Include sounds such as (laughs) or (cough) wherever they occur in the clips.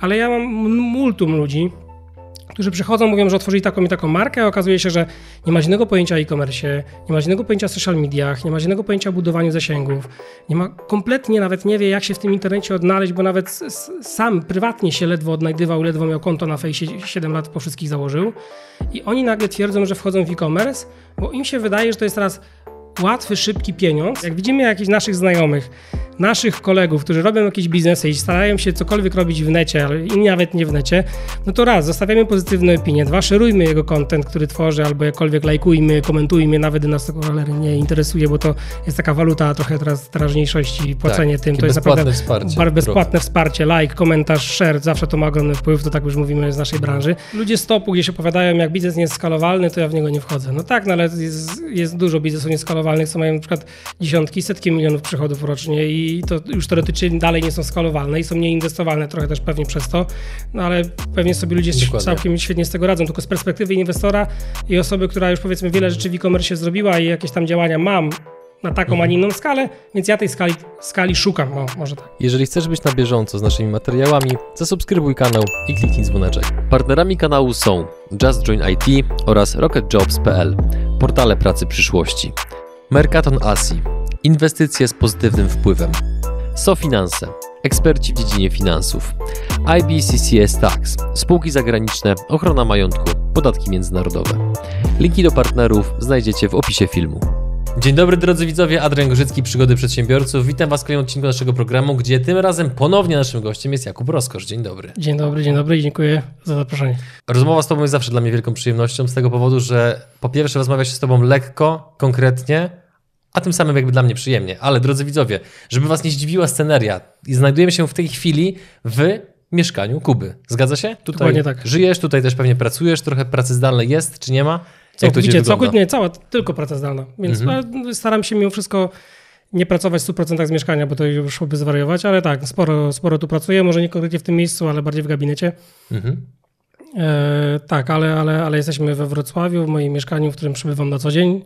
ale ja mam multum ludzi, którzy przychodzą, mówią, że otworzyli taką i taką markę, a okazuje się, że nie ma żadnego pojęcia e-commerce, nie ma żadnego pojęcia o social mediach, nie ma żadnego pojęcia o budowaniu zasięgów, nie ma kompletnie nawet nie wie, jak się w tym internecie odnaleźć, bo nawet sam prywatnie się ledwo odnajdywał, ledwo miał konto na fejsie, 7 lat po wszystkich założył. I oni nagle twierdzą, że wchodzą w e-commerce, bo im się wydaje, że to jest teraz łatwy, szybki pieniądz. Jak widzimy jakichś naszych znajomych, naszych kolegów, którzy robią jakieś biznesy i starają się cokolwiek robić w necie, ale inni nawet nie w necie, no to raz, zostawiamy pozytywne opinie, dwa, szerujmy jego content, który tworzy, albo jakkolwiek lajkujmy, komentujmy, nawet nas to nie interesuje, bo to jest taka waluta trochę teraz teraźniejszości, płacenie tak, tym, to jest naprawdę wsparcie, bezpłatne trochę. wsparcie, like, komentarz, share, zawsze to ma ogromny wpływ, to tak już mówimy z naszej branży. Ludzie stopu, gdzie się opowiadają, jak biznes nie jest skalowalny, to ja w niego nie wchodzę. No tak, no ale jest, jest dużo biznesów nieskalowalnych, co mają na przykład dziesiątki, setki milionów przychodów rocznie i to już teoretycznie dalej nie są skalowalne i są nieinwestowalne trochę też pewnie przez to, no ale pewnie sobie ludzie Dokładnie. całkiem świetnie z tego radzą, tylko z perspektywy inwestora i osoby, która już powiedzmy wiele rzeczy w e-commerce zrobiła i jakieś tam działania mam na taką, mhm. a nie inną skalę, więc ja tej skali, skali szukam, o, może tak. Jeżeli chcesz być na bieżąco z naszymi materiałami, zasubskrybuj kanał i kliknij dzwoneczek. Partnerami kanału są Just Join IT oraz RocketJobs.pl, portale pracy przyszłości. Mercaton Asi, Inwestycje z pozytywnym wpływem. SoFinanse. Eksperci w dziedzinie finansów. IBCCS Tax. Spółki zagraniczne, ochrona majątku, podatki międzynarodowe. Linki do partnerów znajdziecie w opisie filmu. Dzień dobry drodzy widzowie, Adrian Gorzycki, Przygody Przedsiębiorców. Witam Was w kolejnym odcinku naszego programu, gdzie tym razem ponownie naszym gościem jest Jakub Roskosz. Dzień dobry. Dzień dobry, dzień dobry i dziękuję za zaproszenie. Rozmowa z Tobą jest zawsze dla mnie wielką przyjemnością z tego powodu, że po pierwsze rozmawia się z Tobą lekko, konkretnie, a tym samym jakby dla mnie przyjemnie. Ale drodzy widzowie, żeby was nie zdziwiła sceneria, znajdujemy się w tej chwili w mieszkaniu Kuby. Zgadza się? Tutaj tak. żyjesz, tutaj też pewnie pracujesz, trochę pracy zdalnej jest, czy nie ma? Całkowicie, całkowicie, nie, cała, tylko praca zdalna. Więc mhm. staram się mimo wszystko nie pracować w 100% z mieszkania, bo to już by zwariować, ale tak, sporo, sporo tu pracuję, może nie konkretnie w tym miejscu, ale bardziej w gabinecie. Mhm. E, tak, ale, ale, ale jesteśmy we Wrocławiu, w moim mieszkaniu, w którym przebywam na co dzień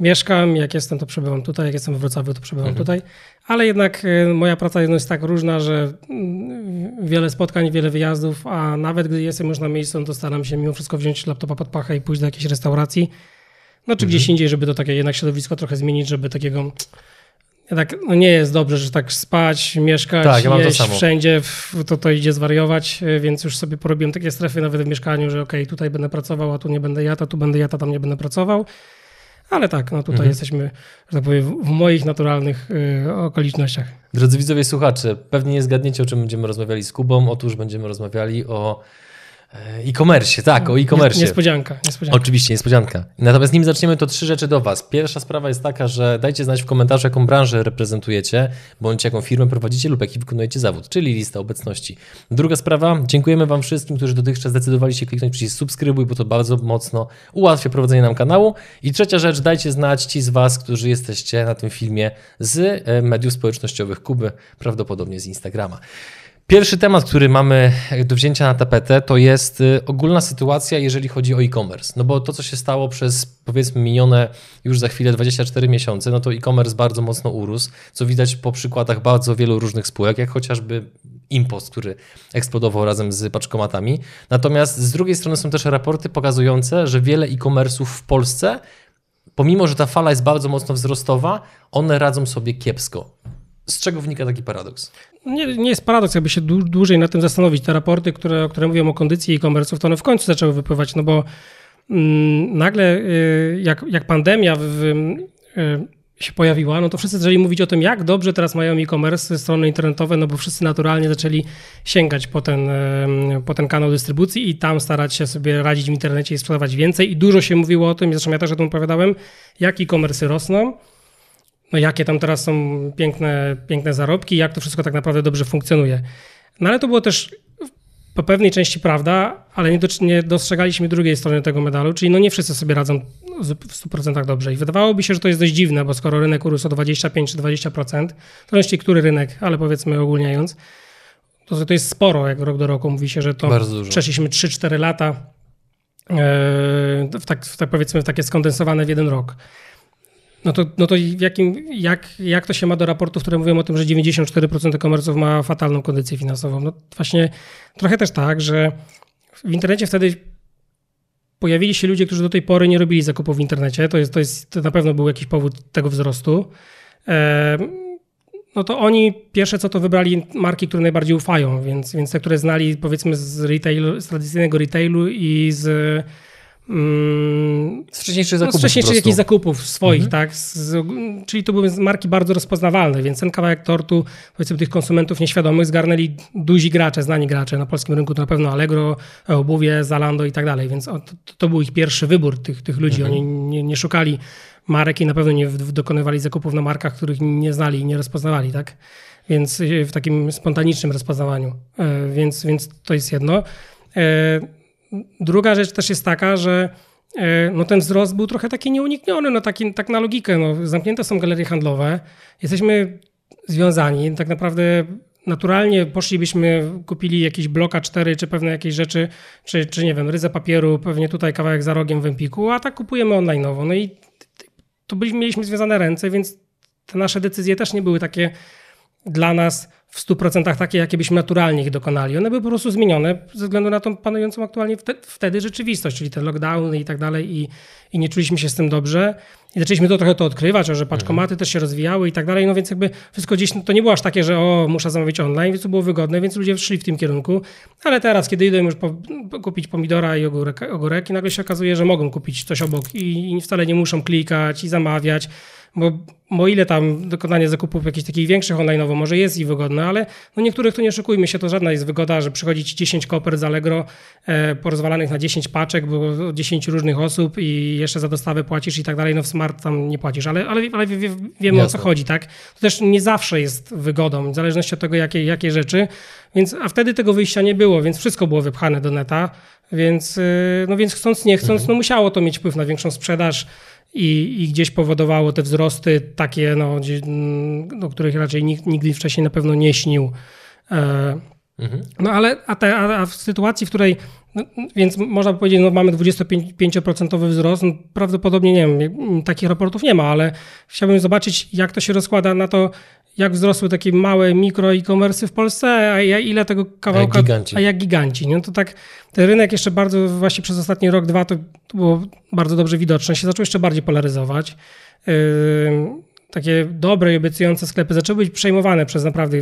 mieszkam, jak jestem, to przebywam tutaj, jak jestem w Wrocławiu, to przebywam mhm. tutaj. Ale jednak y, moja praca jest tak różna, że mm, wiele spotkań, wiele wyjazdów, a nawet gdy jestem już na miejscu, no to staram się mimo wszystko wziąć laptopa pod pachę i pójść do jakiejś restauracji. No czy mhm. gdzieś indziej, żeby to takie jednak środowisko trochę zmienić, żeby takiego tak, no nie jest dobrze, że tak spać, mieszkać, tak, ja jeść wszędzie, to, to idzie zwariować, y, więc już sobie porobiłem takie strefy nawet w mieszkaniu, że okej, okay, tutaj będę pracował, a tu nie będę jata, tu będę jata, tam nie będę pracował. Ale tak, no tutaj mhm. jesteśmy, że tak powiem, w moich naturalnych y, okolicznościach. Drodzy widzowie, słuchacze, pewnie nie zgadniecie, o czym będziemy rozmawiali z Kubą. Otóż będziemy rozmawiali o e-commerce, tak, o e-commerce. Niespodzianka, niespodzianka. Oczywiście, niespodzianka. Natomiast nim zaczniemy, to trzy rzeczy do Was. Pierwsza sprawa jest taka, że dajcie znać w komentarzu, jaką branżę reprezentujecie, bądź jaką firmę prowadzicie lub jaki wykonujecie zawód, czyli lista obecności. Druga sprawa, dziękujemy Wam wszystkim, którzy dotychczas zdecydowali się kliknąć przycisk subskrybuj, bo to bardzo mocno ułatwia prowadzenie nam kanału. I trzecia rzecz, dajcie znać ci z Was, którzy jesteście na tym filmie z e, mediów społecznościowych Kuby, prawdopodobnie z Instagrama. Pierwszy temat, który mamy do wzięcia na tapetę, to jest y, ogólna sytuacja, jeżeli chodzi o e-commerce. No bo to, co się stało przez powiedzmy minione już za chwilę 24 miesiące, no to e-commerce bardzo mocno urósł, co widać po przykładach bardzo wielu różnych spółek, jak chociażby Impost, który eksplodował razem z paczkomatami. Natomiast z drugiej strony są też raporty pokazujące, że wiele e-commerce'ów w Polsce, pomimo że ta fala jest bardzo mocno wzrostowa, one radzą sobie kiepsko. Z czego wynika taki paradoks? Nie, nie jest paradoks, jakby się dłużej na tym zastanowić. Te raporty, które, które mówią o kondycji e-commerce'ów, to one w końcu zaczęły wypływać, no bo mm, nagle y, jak, jak pandemia w, y, się pojawiła, no to wszyscy zaczęli mówić o tym, jak dobrze teraz mają e-commerce, strony internetowe, no bo wszyscy naturalnie zaczęli sięgać po ten, y, po ten kanał dystrybucji i tam starać się sobie radzić w internecie i sprzedawać więcej. I dużo się mówiło o tym, zresztą ja też o tym opowiadałem, jak e-commerce rosną no jakie tam teraz są piękne, piękne zarobki, jak to wszystko tak naprawdę dobrze funkcjonuje. No ale to było też po pewnej części prawda, ale nie, do, nie dostrzegaliśmy drugiej strony tego medalu, czyli no nie wszyscy sobie radzą w 100% dobrze. I wydawałoby się, że to jest dość dziwne, bo skoro rynek urósł o 25 czy 20%, to zależy który rynek, ale powiedzmy ogólniając, to, to jest sporo, jak rok do roku mówi się, że to przeszliśmy 3-4 lata e, w tak, w tak powiedzmy w takie skondensowane w jeden rok. No to, no to jakim, jak, jak to się ma do raportów, które mówią o tym, że 94% e-commerce'ów ma fatalną kondycję finansową? No właśnie trochę też tak, że w internecie wtedy pojawili się ludzie, którzy do tej pory nie robili zakupów w internecie. To, jest, to, jest, to na pewno był jakiś powód tego wzrostu. No to oni pierwsze co to wybrali marki, które najbardziej ufają, więc, więc te, które znali powiedzmy z, retail, z tradycyjnego retailu i z Mm, z wcześniejszych zakupów. No, z wcześniejszych jakichś zakupów swoich, mhm. tak. Z, czyli to były marki bardzo rozpoznawalne, więc ten kawałek tortu, powiedzmy, tych konsumentów nieświadomych zgarnęli duzi gracze, znani gracze. Na polskim rynku to na pewno Allegro, Obuwie, Zalando i tak dalej, więc to, to, był ich pierwszy wybór tych, tych ludzi. Mhm. Oni nie, nie szukali marek i na pewno nie dokonywali zakupów na markach, których nie znali i nie rozpoznawali, tak? Więc e, w takim spontanicznym rozpoznawaniu. E, więc, więc to jest jedno. Druga rzecz też jest taka, że e, no ten wzrost był trochę taki nieunikniony, no taki, tak na logikę. No, zamknięte są galerie handlowe, jesteśmy związani, tak naprawdę naturalnie poszlibyśmy, kupili jakiś bloka 4 czy pewne jakieś rzeczy, czy, czy nie wiem, ryzę papieru, pewnie tutaj kawałek za rogiem w Empiku, a tak kupujemy online'owo. No i to byliśmy, mieliśmy związane ręce, więc te nasze decyzje też nie były takie dla nas w 100% takie, jakie byśmy naturalnie ich dokonali. One były po prostu zmienione ze względu na tą panującą aktualnie wtedy rzeczywistość, czyli te lockdowny i tak dalej i, i nie czuliśmy się z tym dobrze. I zaczęliśmy to trochę to odkrywać, że paczkomaty też się rozwijały i tak dalej, no więc jakby wszystko gdzieś, to nie było aż takie, że o, muszę zamawiać online, więc to było wygodne, więc ludzie szli w tym kierunku. Ale teraz, kiedy idą już po kupić pomidora i ogórek, ogórek i nagle się okazuje, że mogą kupić coś obok i, i wcale nie muszą klikać i zamawiać, bo, bo ile tam dokonanie zakupów jakichś takich większych online'owo może jest i wygodne, ale no niektórych to nie oszukujmy się, to żadna jest wygoda, że przychodzi ci 10 koper z Allegro e, porozwalanych na 10 paczek, bo od 10 różnych osób i jeszcze za dostawę płacisz i tak dalej, no w Smart tam nie płacisz, ale, ale, ale wie, wie, wiemy Jasne. o co chodzi, tak? To też nie zawsze jest wygodą, w zależności od tego, jakie, jakie rzeczy, więc, a wtedy tego wyjścia nie było, więc wszystko było wypchane do neta, więc, e, no więc chcąc, nie chcąc, mhm. no musiało to mieć wpływ na większą sprzedaż, i, i gdzieś powodowało te wzrosty takie, no, gdzie, do których raczej nikt nigdy wcześniej na pewno nie śnił. E, mhm. No ale a, te, a, w sytuacji, w której, no, więc można powiedzieć, no mamy 25% wzrost, no, prawdopodobnie nie wiem, takich raportów nie ma, ale chciałbym zobaczyć, jak to się rozkłada na to, jak wzrosły takie małe mikro e-commerce w Polsce, a ile tego kawałka, a jak giganci. A jak giganci nie? To tak, ten rynek jeszcze bardzo, właśnie przez ostatni rok, dwa, to, to było bardzo dobrze widoczne, się zaczął jeszcze bardziej polaryzować. Yy, takie dobre i obiecujące sklepy zaczęły być przejmowane przez naprawdę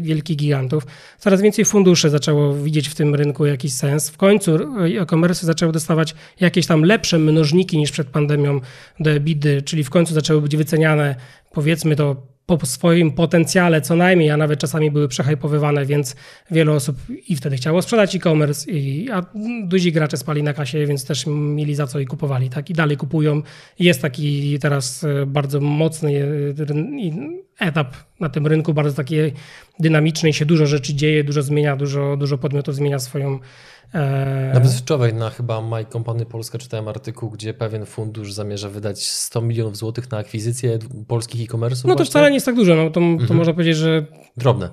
wielkich gigantów. Coraz więcej funduszy zaczęło widzieć w tym rynku jakiś sens. W końcu e-commerce zaczęły dostawać jakieś tam lepsze mnożniki niż przed pandemią do EBITDA, czyli w końcu zaczęły być wyceniane, powiedzmy to po swoim potencjale co najmniej, a nawet czasami były przehypowywane, więc wiele osób i wtedy chciało sprzedać e-commerce, i, a duzi gracze spali na kasie, więc też mieli za co i kupowali, tak? I dalej kupują. Jest taki teraz e, bardzo mocny e, etap na tym rynku, bardzo taki dynamiczny i się dużo rzeczy dzieje, dużo zmienia, dużo, dużo podmiotów zmienia swoją. Nawet wczoraj na chyba My Company Polska czytałem artykuł, gdzie pewien fundusz zamierza wydać 100 milionów złotych na akwizycję polskich e-commerce'ów. No to wcale nie jest tak dużo, no to, mhm. to można powiedzieć, że... Drobne.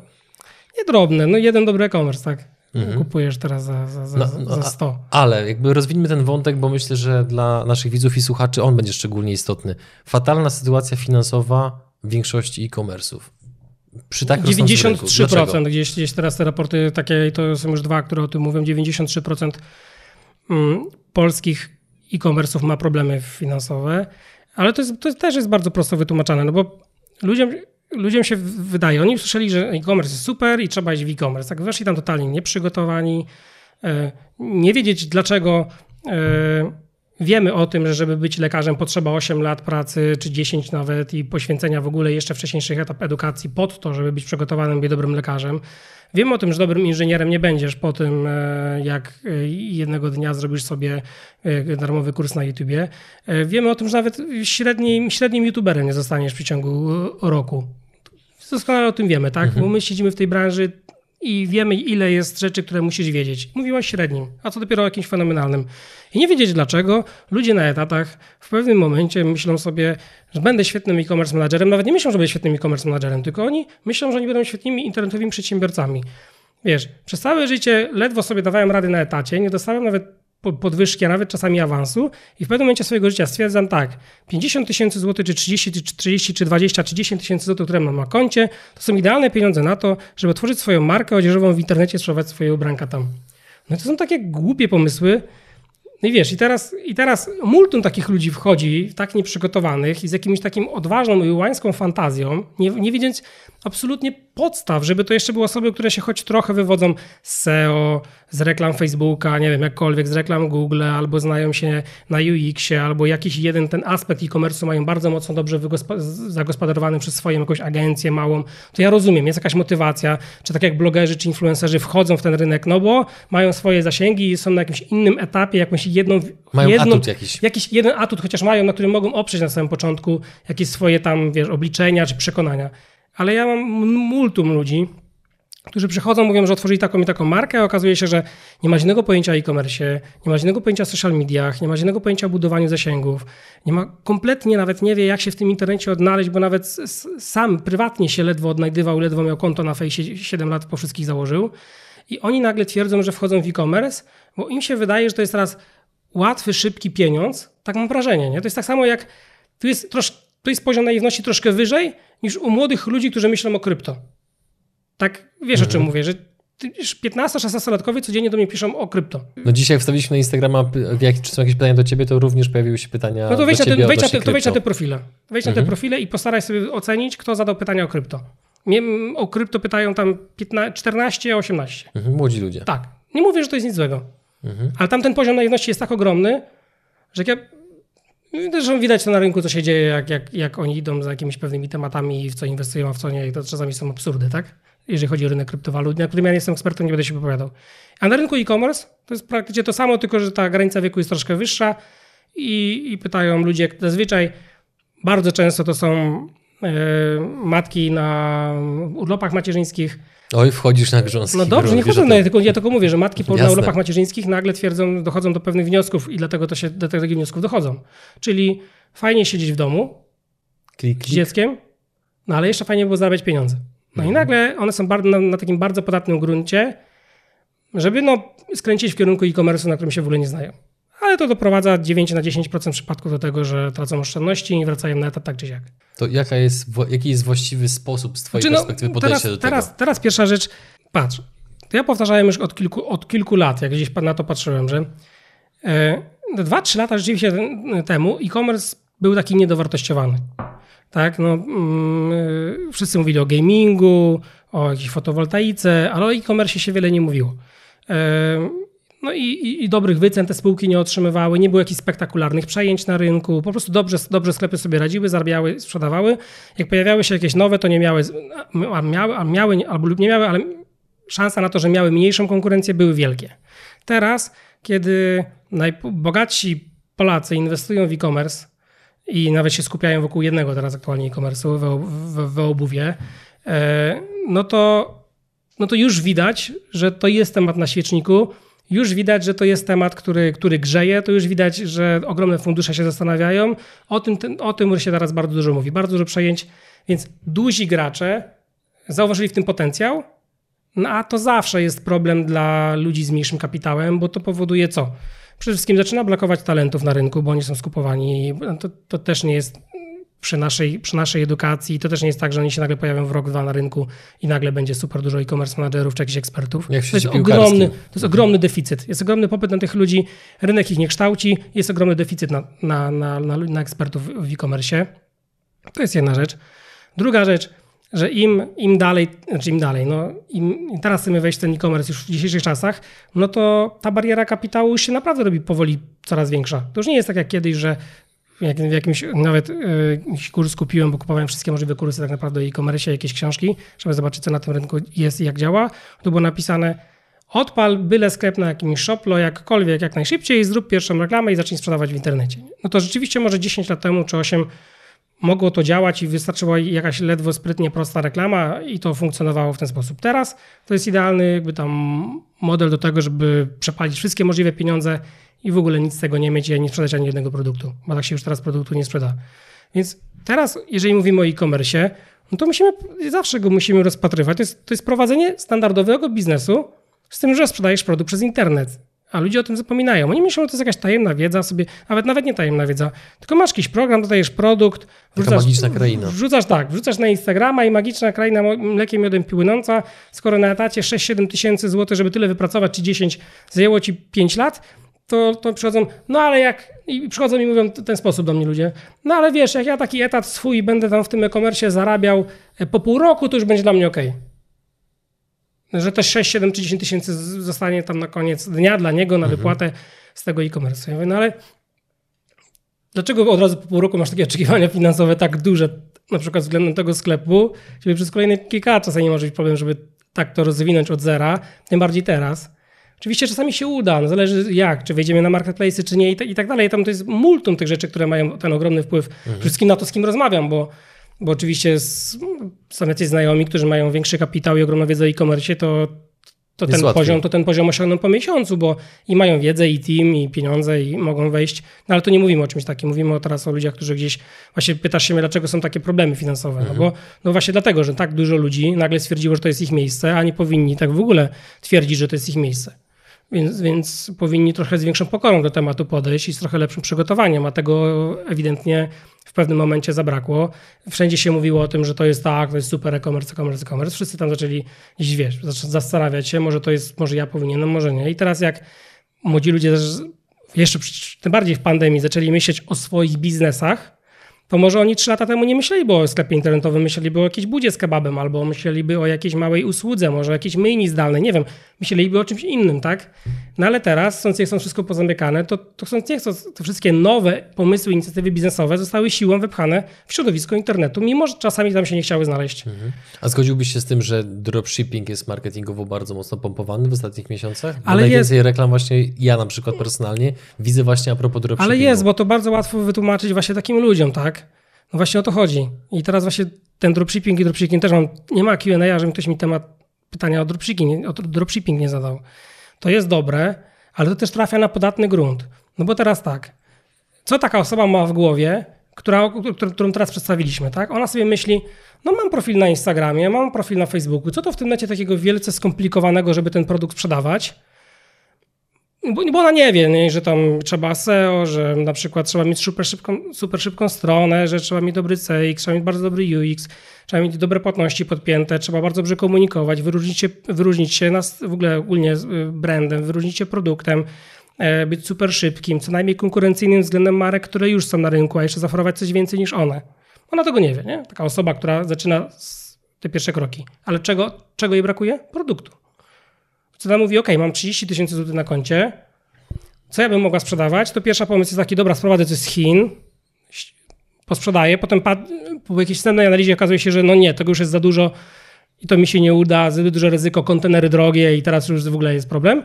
Nie drobne, no jeden dobry e-commerce, tak. Mhm. Kupujesz teraz za, za, za, no, no, za 100. Ale jakby rozwiniemy ten wątek, bo myślę, że dla naszych widzów i słuchaczy on będzie szczególnie istotny. Fatalna sytuacja finansowa większości e-commerce'ów przy tak 93% gdzieś, gdzieś teraz te raporty takie, to są już dwa, które o tym mówią, 93% mm, polskich e-commerce'ów ma problemy finansowe, ale to, jest, to też jest bardzo prosto wytłumaczane, no bo ludziom, ludziom się wydaje, oni słyszeli, że e-commerce jest super i trzeba iść w e-commerce, tak weszli tam totalnie nieprzygotowani, e, nie wiedzieć dlaczego e, Wiemy o tym, że żeby być lekarzem potrzeba 8 lat pracy, czy 10 nawet i poświęcenia w ogóle jeszcze wcześniejszych etap edukacji pod to, żeby być przygotowanym i dobrym lekarzem. Wiemy o tym, że dobrym inżynierem nie będziesz po tym, e, jak e, jednego dnia zrobisz sobie e, darmowy kurs na YouTubie. Wiemy o tym, że nawet średnim, średnim YouTuberem nie zostaniesz w przeciągu roku. Doskonale o tym wiemy, tak? Mhm. Bo my siedzimy w tej branży i wiemy, ile jest rzeczy, które musisz wiedzieć. Mówiłaś średnim, a co dopiero o jakimś fenomenalnym. I nie wiedzieć dlaczego ludzie na etatach w pewnym momencie myślą sobie, że będę świetnym e-commerce managerem. Nawet nie myślą, że będę świetnym e-commerce managerem, tylko oni myślą, że oni będą świetnymi internetowymi przedsiębiorcami. Wiesz, przez całe życie ledwo sobie dawałem rady na etacie, nie dostałem nawet podwyżki, a nawet czasami awansu i w pewnym momencie swojego życia stwierdzam tak, 50 tysięcy złotych, czy 30, czy 40, czy 20, czy 10 tysięcy złotych, które mam na koncie, to są idealne pieniądze na to, żeby tworzyć swoją markę odzieżową w internecie, sprzedawać swoje ubranka tam. No to są takie głupie pomysły, no i wiesz, i teraz, i teraz multum takich ludzi wchodzi, tak nieprzygotowanych i z jakimś takim odważną i łańską fantazją, nie, nie wiedząc absolutnie podstaw, żeby to jeszcze były osoby, które się choć trochę wywodzą z SEO, z reklam Facebooka, nie wiem, jakkolwiek, z reklam Google, albo znają się na UX-ie, albo jakiś jeden ten aspekt e-commerce mają bardzo mocno dobrze zagospodarowany przez swoją jakąś agencję małą, to ja rozumiem, jest jakaś motywacja, czy tak jak blogerzy, czy influencerzy wchodzą w ten rynek, no bo mają swoje zasięgi i są na jakimś innym etapie, jakąś jedną... Mają jedną, atut jakiś. Jakiś jeden atut, chociaż mają, na którym mogą oprzeć na samym początku jakieś swoje tam, wiesz, obliczenia, czy przekonania ale ja mam multum ludzi, którzy przychodzą, mówią, że otworzyli taką i taką markę, a okazuje się, że nie ma żadnego pojęcia o e-commerce, nie ma żadnego pojęcia o social mediach, nie ma żadnego pojęcia o budowaniu zasięgów, nie ma kompletnie nawet nie wie, jak się w tym internecie odnaleźć, bo nawet sam prywatnie się ledwo odnajdywał, ledwo miał konto na fejsie, 7 lat po wszystkich założył. I oni nagle twierdzą, że wchodzą w e-commerce, bo im się wydaje, że to jest teraz łatwy, szybki pieniądz. Tak mam wrażenie, nie? To jest tak samo jak, tu jest, trosz, tu jest poziom naiwności troszkę wyżej, niż u młodych ludzi, którzy myślą o krypto. Tak, wiesz mhm. o czym mhm. mówię, że 15-16-latkowie codziennie do mnie piszą o krypto. No dzisiaj jak wstawiliśmy na Instagrama, jak, czy są jakieś pytania do ciebie, to również pojawiły się pytania No to wejdź, na, te, wejdź, na, te, to wejdź na te profile. Wejdź mhm. na te mhm. profile i postaraj sobie ocenić, kto zadał pytania o krypto. Mnie o krypto pytają tam 14-18. Mhm, młodzi ludzie. Tak. Nie mówię, że to jest nic złego. Mhm. Ale tam ten poziom naiwności jest tak ogromny, że jak ja Zresztą widać to na rynku, co się dzieje, jak, jak, jak oni idą za jakimiś pewnymi tematami, w co inwestują, a w co nie. To czasami są absurdy, tak? Jeżeli chodzi o rynek kryptowalut, na którym ja nie jestem ekspertem, nie będę się wypowiadał. A na rynku e-commerce to jest praktycznie to samo, tylko że ta granica wieku jest troszkę wyższa i, i pytają ludzie, zazwyczaj bardzo często to są e, matki na urlopach macierzyńskich, Oj, wchodzisz na grząski. No dobrze, nie wchodzę, no, tylko, ja tylko mówię, że matki po urlopach macierzyńskich nagle twierdzą, dochodzą do pewnych wniosków i dlatego to się, do takich wniosków dochodzą. Czyli fajnie siedzieć w domu klik, klik. z dzieckiem, no ale jeszcze fajnie było zarabiać pieniądze. No mhm. i nagle one są bardzo, na, na, takim bardzo podatnym gruncie, żeby no, skręcić w kierunku e-commerce, na którym się w ogóle nie znają. Ale to doprowadza 9 na 10% przypadków do tego, że tracą oszczędności i wracają na etat tak czy siak. To jaka jest, jaki jest właściwy sposób z Twojej znaczy, perspektywy podejścia teraz, do tego? Teraz, teraz pierwsza rzecz, patrz, to ja powtarzałem już od kilku, od kilku lat, jak gdzieś na to patrzyłem, że e, dwa, trzy lata rzeczywiście temu e-commerce był taki niedowartościowany. Tak, no, e, wszyscy mówili o gamingu, o jakiejś fotowoltaice, ale o e-commerce się wiele nie mówiło. E, no i, i, i, dobrych wycen te spółki nie otrzymywały, nie było jakichś spektakularnych przejęć na rynku, po prostu dobrze, dobrze sklepy sobie radziły, zarabiały, sprzedawały. Jak pojawiały się jakieś nowe, to nie miały, a miały, a miały albo lub nie miały, ale szansa na to, że miały mniejszą konkurencję były wielkie. Teraz, kiedy najbogatsi Polacy inwestują w e-commerce i nawet się skupiają wokół jednego teraz aktualnie e-commerce'u w, w, w obuwie, e, no to, no to już widać, że to jest temat na świeczniku, już widać, że to jest temat, który, który grzeje, to już widać, że ogromne fundusze się zastanawiają. O tym, ten, o tym się teraz bardzo dużo mówi, bardzo dużo przejęć, więc duzi gracze zauważyli w tym potencjał, no a to zawsze jest problem dla ludzi z mniejszym kapitałem, bo to powoduje co? Przede wszystkim zaczyna blokować talentów na rynku, bo oni są skupowani. To, to też nie jest przy naszej, przy naszej edukacji. To też nie jest tak, że oni się nagle pojawią w rok, dwa na rynku i nagle będzie super dużo e-commerce managerów czy jakichś ekspertów. Jak to, jest ogromny, to jest ogromny deficyt. Jest ogromny popyt na tych ludzi, rynek ich nie kształci, jest ogromny deficyt na, na, na, na, na ekspertów w e-commerce. To jest jedna rzecz. Druga rzecz, że im, im dalej, znaczy im dalej, no im, teraz chcemy wejść w ten e-commerce już w dzisiejszych czasach, no to ta bariera kapitału się naprawdę robi powoli coraz większa. To już nie jest tak jak kiedyś, że jak, w jakimś nawet y, jakiś kurs kupiłem, bo kupowałem wszystkie możliwe kursy tak naprawdę o e-commerce, jakieś książki, żeby zobaczyć, co na tym rynku jest i jak działa. To było napisane odpal byle sklep na jakimś shoplo, jakkolwiek, jak najszybciej, zrób pierwszą reklamę i zacznij sprzedawać w internecie. No to rzeczywiście może 10 lat temu czy 8 mogło to działać i wystarczyła jakaś ledwo sprytnie prosta reklama i to funkcjonowało w ten sposób. Teraz to jest idealny jakby tam model do tego, żeby przepalić wszystkie możliwe pieniądze i w ogóle nic z tego nie mieć nie sprzedać ani jednego produktu, bo tak się już teraz produktu nie sprzeda. Więc teraz, jeżeli mówimy o e-commerce, no to musimy, zawsze go musimy rozpatrywać. To jest, to jest prowadzenie standardowego biznesu z tym, że sprzedajesz produkt przez internet. A ludzie o tym zapominają. Oni myślą, że to jest jakaś tajemna wiedza sobie, nawet nawet nie tajemna wiedza, tylko masz jakiś program, dodajesz produkt, Taka magiczna kraina. Wrzucasz tak, wrzucasz na Instagrama i magiczna kraina mlekiem miodem płynąca, skoro na etacie 6-7 tysięcy złotych, żeby tyle wypracować, czy 10 zajęło ci 5 lat, to, to przychodzą, no ale jak, i przychodzą i mówią w ten sposób do mnie ludzie, no ale wiesz, jak ja taki etat swój będę tam w tym e-commerce zarabiał e, po pół roku, to już będzie dla mnie ok. Że też 6, 7 czy 10 tysięcy zostanie tam na koniec dnia dla niego na wypłatę z tego e-commerce. Ja mówię, no ale dlaczego od razu po pół roku masz takie oczekiwania finansowe tak duże, na przykład względem tego sklepu, żeby przez kolejne kilka lat czasami może być problem, żeby tak to rozwinąć od zera, tym bardziej teraz. Oczywiście czasami się uda, no zależy jak, czy wejdziemy na marketplace, czy nie i, ta- i tak dalej. Tam to jest multum tych rzeczy, które mają ten ogromny wpływ. Przede wszystkim na to, z kim rozmawiam, bo, bo oczywiście z, są jacyś znajomi, którzy mają większy kapitał i ogromną wiedzę o e-commerce, to, to, ten łatwiej. poziom, to ten poziom osiągną po miesiącu, bo i mają wiedzę, i team, i pieniądze, i mogą wejść. No ale to nie mówimy o czymś takim. Mówimy teraz o ludziach, którzy gdzieś, właśnie pytasz się mnie, dlaczego są takie problemy finansowe. No bo no właśnie dlatego, że tak dużo ludzi nagle stwierdziło, że to jest ich miejsce, a nie powinni tak w ogóle twierdzić, że to jest ich miejsce. Więc, więc powinni trochę z większą pokorą do tematu podejść i z trochę lepszym przygotowaniem, a tego ewidentnie w pewnym momencie zabrakło. Wszędzie się mówiło o tym, że to jest tak, to jest super e-commerce, e-commerce, e-commerce. Wszyscy tam zaczęli gdzieś, wiesz, zastanawiać się, może to jest, może ja powinienem, może nie. I teraz jak młodzi ludzie jeszcze tym bardziej w pandemii zaczęli myśleć o swoich biznesach, to może oni trzy lata temu nie myśleliby o sklepie internetowym, myśleliby o jakiejś budzie z kebabem, albo myśleliby o jakiejś małej usłudze, może jakiejś myjni zdalnej, nie wiem, myśleliby o czymś innym, tak? No ale teraz, chcąc nie chcąc wszystko pozamykane, to, to chcąc nie chcąc, te wszystkie nowe pomysły, inicjatywy biznesowe zostały siłą wypchane w środowisko internetu, mimo że czasami tam się nie chciały znaleźć. A zgodziłbyś się z tym, że dropshipping jest marketingowo bardzo mocno pompowany w ostatnich miesiącach? Bo Ale najwięcej reklam właśnie, ja na przykład personalnie, widzę właśnie a propos dropshippingu. Ale jest, bo to bardzo łatwo wytłumaczyć właśnie takim ludziom, tak? No właśnie o to chodzi. I teraz właśnie ten dropshipping i dropshipping też mam, nie ma Q&A, żeby ktoś mi temat pytania o dropshipping, o dropshipping nie zadał. To jest dobre, ale to też trafia na podatny grunt. No bo teraz tak, co taka osoba ma w głowie, która, którą- teraz przedstawiliśmy, tak? Ona sobie myśli, no mam profil na Instagramie, mam profil na Facebooku, co to w tym necie takiego wielce skomplikowanego, żeby ten produkt sprzedawać? Bo, bo ona nie wie, nie, że tam trzeba SEO, że na przykład trzeba mieć super szybką, super szybką stronę, że trzeba mieć dobry CX, trzeba mieć bardzo dobry UX, trzeba mieć dobre płatności podpięte, trzeba bardzo dobrze komunikować, wyróżnić się, wyróżnić się nas, w ogóle ogólnie y, brandem, wyróżnić się produktem, e, być super szybkim, co najmniej konkurencyjnym względem marek, które już są na rynku, a jeszcze zaoferować coś więcej niż one. Ona tego nie wie, nie? Taka osoba, która zaczyna te pierwsze kroki. Ale czego, czego jej brakuje? Produktu. Cena mówi, ok, mam 30 tysięcy złotych na koncie, co ja bym mogła sprzedawać? To pierwsza pomysł jest taki, dobra, sprowadzę coś z Chin, posprzedaję, potem po jakiejś wstępnej analizie okazuje się, że no nie, tego już jest za dużo i to mi się nie uda, zbyt duże ryzyko, kontenery drogie i teraz już w ogóle jest problem.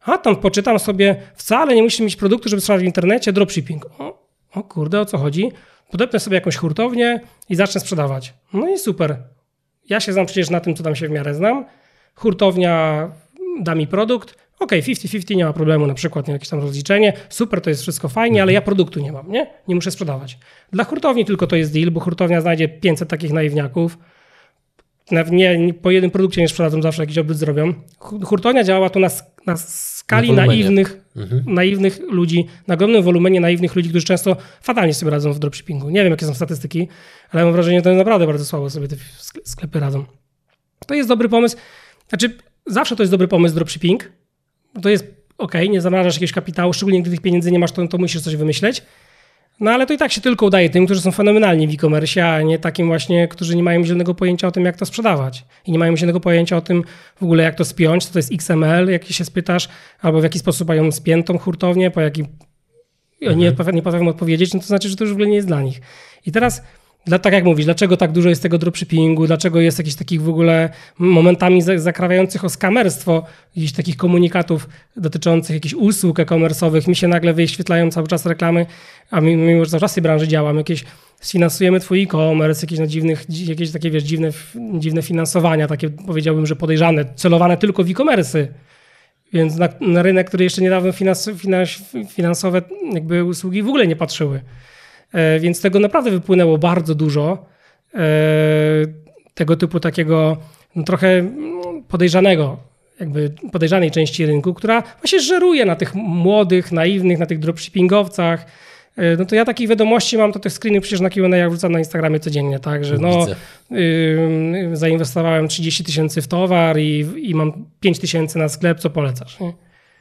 A tam poczytam sobie, wcale nie musisz mieć produktu, żeby sprzedać w internecie, dropshipping. O, o kurde, o co chodzi? Podepnę sobie jakąś hurtownię i zacznę sprzedawać. No i super. Ja się znam przecież na tym, co tam się w miarę znam. Hurtownia da mi produkt. OK, 50-50 nie ma problemu, na przykład nie, jakieś tam rozliczenie. Super, to jest wszystko fajnie, ale ja produktu nie mam, nie? Nie muszę sprzedawać. Dla hurtowni tylko to jest deal, bo hurtownia znajdzie 500 takich naiwniaków. Nie, nie, po jednym produkcie nie sprzedadzą, zawsze jakiś obrót zrobią. Hu- Hurtownia działa tu na, na skali Na naiwnych, naiwnych ludzi, na ogromnym wolumenie naiwnych ludzi, którzy często fatalnie sobie radzą w dropshippingu. Nie wiem, jakie są statystyki, ale mam wrażenie, że to naprawdę bardzo słabo sobie te sk- sklepy radzą. To jest dobry pomysł. Znaczy, zawsze to jest dobry pomysł dropshipping. To jest ok, nie zamrażasz jakiegoś kapitału, szczególnie gdy tych pieniędzy nie masz, to, to musisz coś wymyśleć. No ale to i tak się tylko udaje tym, którzy są fenomenalni w e-commerce, a nie takim właśnie, którzy nie mają zielonego pojęcia o tym, jak to sprzedawać. I nie mają zielonego pojęcia o tym w ogóle, jak to spiąć, co to jest XML, jak się spytasz, albo w jaki sposób mają spiętą hurtownię, po jakim potrafią- nie potrafią odpowiedzieć, no to znaczy, że to już w ogóle nie jest dla nich. I teraz, dla, tak jak mówisz, dlaczego tak dużo jest tego dropshippingu, dlaczego jest jakichś takich w ogóle momentami za- zakrawiających o skamerstwo, jakichś takich komunikatów dotyczących jakichś usług e-commerce'owych, mi się nagle wyświetlają cały czas reklamy, a mi- mimo, że cały czas w tej branży działam, jakieś sfinansujemy twój e-commerce, jakieś na dziwnych, dzi- jakieś takie, wiesz, dziwne, dziwne finansowania, takie powiedziałbym, że podejrzane, celowane tylko w e-commerce'y. Więc na, na rynek, który jeszcze niedawno finans, finans, finansowe jakby usługi w ogóle nie patrzyły. E, więc tego naprawdę wypłynęło bardzo dużo. E, tego typu takiego no, trochę mm, podejrzanego jakby podejrzanej części rynku, która właśnie żeruje na tych młodych, naiwnych, na tych dropshippingowcach. E, no to ja takich wiadomości mam, to tych screeny przecież na Q&A wrzucam na Instagramie codziennie, tak, że no zainwestowałem 30 tysięcy w towar i, i mam 5 tysięcy na sklep, co polecasz, nie?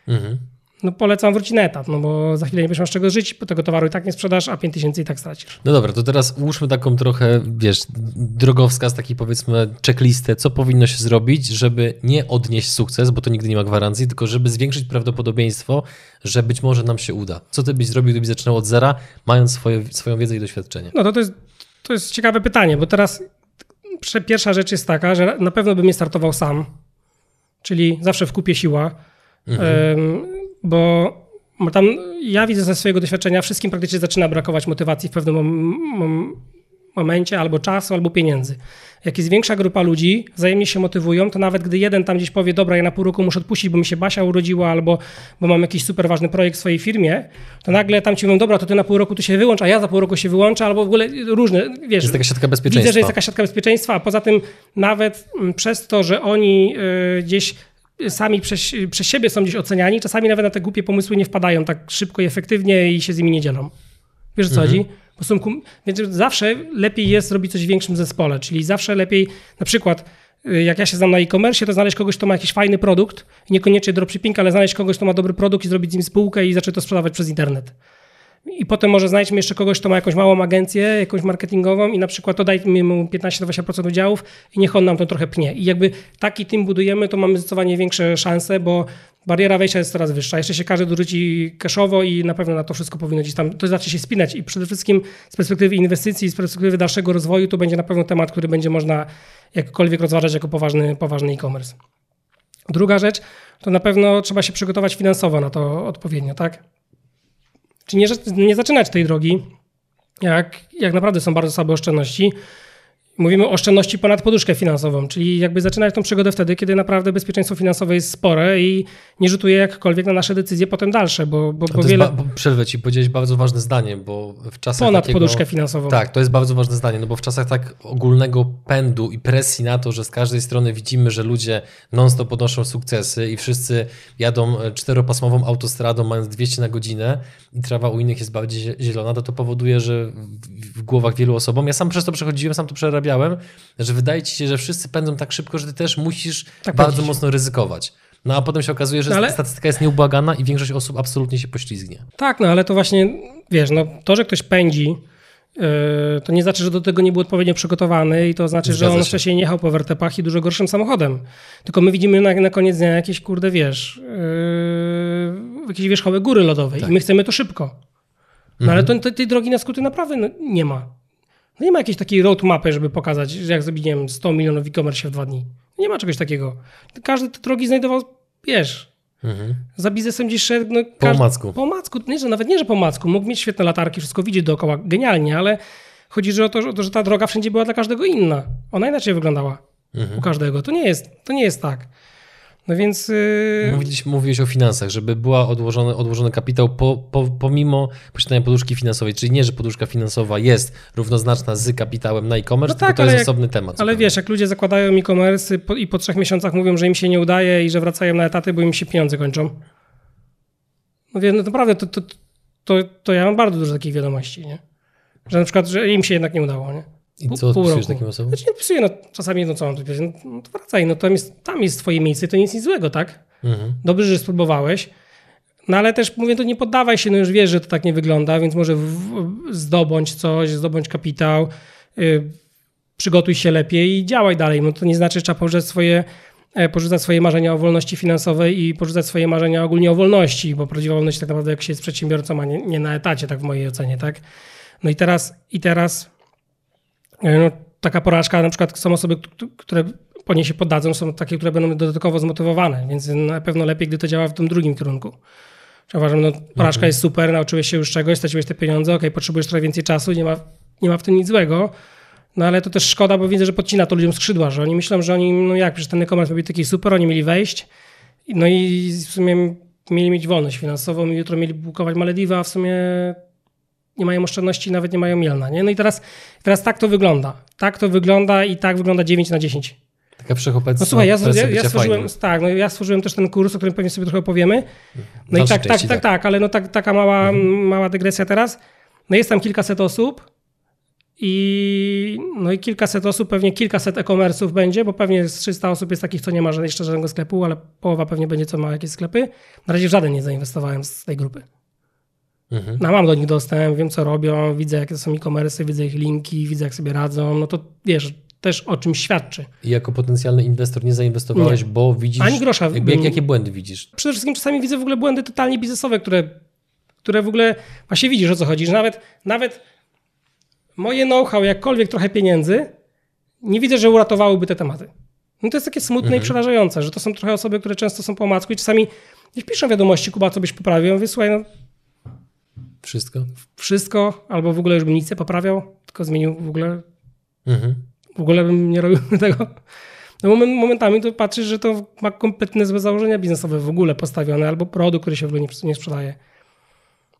Mhm no polecam wrócić na etat, no bo za chwilę nie będziesz miał z czego żyć, bo tego towaru i tak nie sprzedasz, a 5 tysięcy i tak stracisz. No dobra, to teraz ułóżmy taką trochę, wiesz, drogowskaz, taki powiedzmy checklistę, co powinno się zrobić, żeby nie odnieść sukces, bo to nigdy nie ma gwarancji, tylko żeby zwiększyć prawdopodobieństwo, że być może nam się uda. Co ty byś zrobił, gdybyś zaczynał od zera, mając swoje, swoją wiedzę i doświadczenie? No to, to, jest, to jest ciekawe pytanie, bo teraz pierwsza rzecz jest taka, że na pewno bym nie startował sam, czyli zawsze w kupie siła. Mhm bo tam ja widzę ze swojego doświadczenia, wszystkim praktycznie zaczyna brakować motywacji w pewnym mom momencie, albo czasu, albo pieniędzy. Jak jest większa grupa ludzi, wzajemnie się motywują, to nawet gdy jeden tam gdzieś powie, dobra, ja na pół roku muszę odpuścić, bo mi się Basia urodziła, albo bo mam jakiś super ważny projekt w swojej firmie, to nagle tam ci mówią, dobra, to ty na pół roku tu się wyłącz, a ja za pół roku się wyłączę, albo w ogóle różne, wiesz. Jest taka siatka bezpieczeństwa. Widzę, że jest taka siatka bezpieczeństwa, a poza tym nawet mm, przez to, że oni y, gdzieś sami przez, przez siebie są gdzieś oceniani, czasami nawet na te głupie pomysły nie wpadają tak szybko i efektywnie i się z nimi nie dzielą. Wiesz o co mhm. chodzi? Bo są, więc zawsze lepiej jest robić coś w większym zespole, czyli zawsze lepiej, na przykład y, jak ja się znam na e-commerce, to znaleźć kogoś, kto ma jakiś fajny produkt, niekoniecznie dropshipping, ale znaleźć kogoś, kto ma dobry produkt i zrobić z nim spółkę i zacząć to sprzedawać przez internet. I potem może znajdźmy jeszcze kogoś, kto ma jakąś małą agencję, jakąś marketingową i na przykład to dajmy mu 15-20% udziałów i niech on nam to trochę pnie. I jakby taki team budujemy, to mamy zdecydowanie większe szanse, bo bariera wejścia jest coraz wyższa. Jeszcze się każdy dorzuci cashowo i na pewno na to wszystko powinno gdzieś tam, to zacznie się spinać i przede wszystkim z perspektywy inwestycji, z perspektywy dalszego rozwoju, to będzie na pewno temat, który będzie można jakkolwiek rozważać jako poważny, poważny e-commerce. Druga rzecz, to na pewno trzeba się przygotować finansowo na to odpowiednio, tak? Czy nie, nie zaczynać tej drogi, jak, jak naprawdę są bardzo słabe oszczędności, Mówimy o oszczędności ponad poduszkę finansową, czyli jakby zaczynać tą przygodę wtedy, kiedy naprawdę bezpieczeństwo finansowe jest spore i nie rzutuje jakkolwiek na nasze decyzje potem dalsze, bo, bo, bo wiele... Ba- przerwę ci, powiedziałeś bardzo ważne zdanie, bo w czasach Ponad takiego... poduszkę finansową. Tak, to jest bardzo ważne zdanie, no bo w czasach tak ogólnego pędu i presji na to, że z każdej strony widzimy, że ludzie non-stop podnoszą sukcesy i wszyscy jadą e, czteropasmową autostradą mając 200 na godzinę i trawa u innych jest bardziej zielona, to to powoduje, że w głowach wielu osobom, ja sam przez to przechodziłem, sam to przerabiałem, zarabiałem, że wydaje ci się, że wszyscy pędzą tak szybko, że ty też musisz tak bardzo mocno ryzykować. No a potem się okazuje, że no ale... statystyka jest nieubłagana i większość osób absolutnie się poślizgnie. Tak, no ale to właśnie, wiesz, no to, że ktoś pędzi, yy, to nie znaczy, że do tego nie był odpowiednio przygotowany i to znaczy, Zgadza że on się. wcześniej nie jechał po wertepach i dużo gorszym samochodem. Tylko my widzimy na, na koniec dnia jakieś, kurde, wiesz, yy, jakieś wierzchołek góry lodowej tak. i my chcemy to szybko. No mhm. ale to, tej drogi na skróty naprawdę no, nie ma. No nie ma jakiejś takiej roadmapy, żeby pokazać, że jak zrobić, nie wiem, 100 milionów e-commerce w dwa dni. Nie ma czegoś takiego. Każdy te drogi znajdował, wiesz, mhm. za biznesem gdzieś szedł. No, po macku. Po macku. Nie, że nawet nie, że po macku. Mógł mieć świetne latarki, wszystko widzieć dookoła, genialnie, ale chodzi że o, to, że, o to, że ta droga wszędzie była dla każdego inna. Ona inaczej wyglądała mhm. u każdego. To nie jest, to nie jest tak. No więc. Yy... Mówiłeś, mówiłeś o finansach, żeby była odłożony, odłożony kapitał po, po, pomimo posiadania poduszki finansowej. Czyli nie, że poduszka finansowa jest równoznaczna z kapitałem na e-commerce, no tak, tylko to jest jak, osobny temat. Ale wiesz, jak ludzie zakładają e-commerce i po trzech miesiącach mówią, że im się nie udaje i że wracają na etaty, bo im się pieniądze kończą. No więc no naprawdę to, to, to, to ja mam bardzo dużo takich wiadomości, nie? Że na przykład, że im się jednak nie udało, nie? I co odpisujesz takim osobom? Znaczy nie odpisuję, no, czasami no co mam tu no, no to wracaj, no to jest, tam jest twoje miejsce, to nic nic złego, tak? Mhm. Dobrze, że spróbowałeś, no ale też mówię, to nie poddawaj się, no już wiesz, że to tak nie wygląda, więc może w, w, zdobądź coś, zdobądź kapitał, yy, przygotuj się lepiej i działaj dalej. No to nie znaczy, że trzeba porzucać swoje, e, porzucać swoje marzenia o wolności finansowej i porzucać swoje marzenia ogólnie o wolności, bo prawdziwa wolność tak naprawdę jak się jest przedsiębiorcą, a nie, nie na etacie, tak w mojej ocenie, tak? No i teraz, i teraz no, taka porażka, na przykład są osoby, które po niej się poddadzą, są takie, które będą dodatkowo zmotywowane, więc na pewno lepiej, gdy to działa w tym drugim kierunku. Uważam, no porażka mhm. jest super, nauczyłeś się już czegoś, straciłeś te pieniądze, ok, potrzebujesz trochę więcej czasu, nie ma, nie ma w tym nic złego, no ale to też szkoda, bo widzę, że podcina to ludziom skrzydła, że oni myślą, że oni, no jak, przecież ten e-commerce taki super, oni mieli wejść, no i w sumie mieli mieć wolność finansową i jutro mieli bukować Malediwy, a w sumie nie mają oszczędności, nawet nie mają mielna. Nie? No i teraz, teraz tak to wygląda. Tak to wygląda i tak wygląda 9 na 10. Taka wszechobecna No słuchaj, ja, ja, ja stworzyłem, tak, no ja stworzyłem też ten kurs, o którym pewnie sobie trochę opowiemy. No i tak, tak, części, tak, tak, ale no tak, taka mała, mała dygresja teraz. No jest tam kilkaset osób i no i kilkaset osób, pewnie kilkaset e-commerce'ów będzie, bo pewnie z 300 osób jest takich, co nie ma jeszcze żadnego sklepu, ale połowa pewnie będzie, co ma jakieś sklepy. Na razie w żaden nie zainwestowałem z tej grupy. Mhm. No mam do nich dostęp, wiem co robią, widzę jakie są e-commerce, widzę ich linki, widzę jak sobie radzą, no to wiesz, też o czymś świadczy. I jako potencjalny inwestor nie zainwestowałeś, bo widzisz... Ani grosza Jakby, jak, jakie błędy widzisz? przede wszystkim czasami widzę w ogóle błędy totalnie biznesowe, które, które w ogóle właśnie widzisz o co chodzi, że nawet, nawet moje know-how, jakkolwiek trochę pieniędzy, nie widzę, że uratowałyby te tematy. No to jest takie smutne i przerażające, że to są trochę osoby, które często są po omacku i czasami nie wpiszą wiadomości, Kuba, co byś poprawił. Ja mówię, słuchaj, no Wszystko? wszystko, albo w ogóle już bym nic nie poprawiał, tylko zmienił w ogóle, Mhm. w ogóle bym nie robił (laughs) tego. No moment, momentami to patrzysz, że to ma kompletnie złe założenia biznesowe w ogóle postawione, albo produkt, który się w ogóle nie, nie sprzedaje.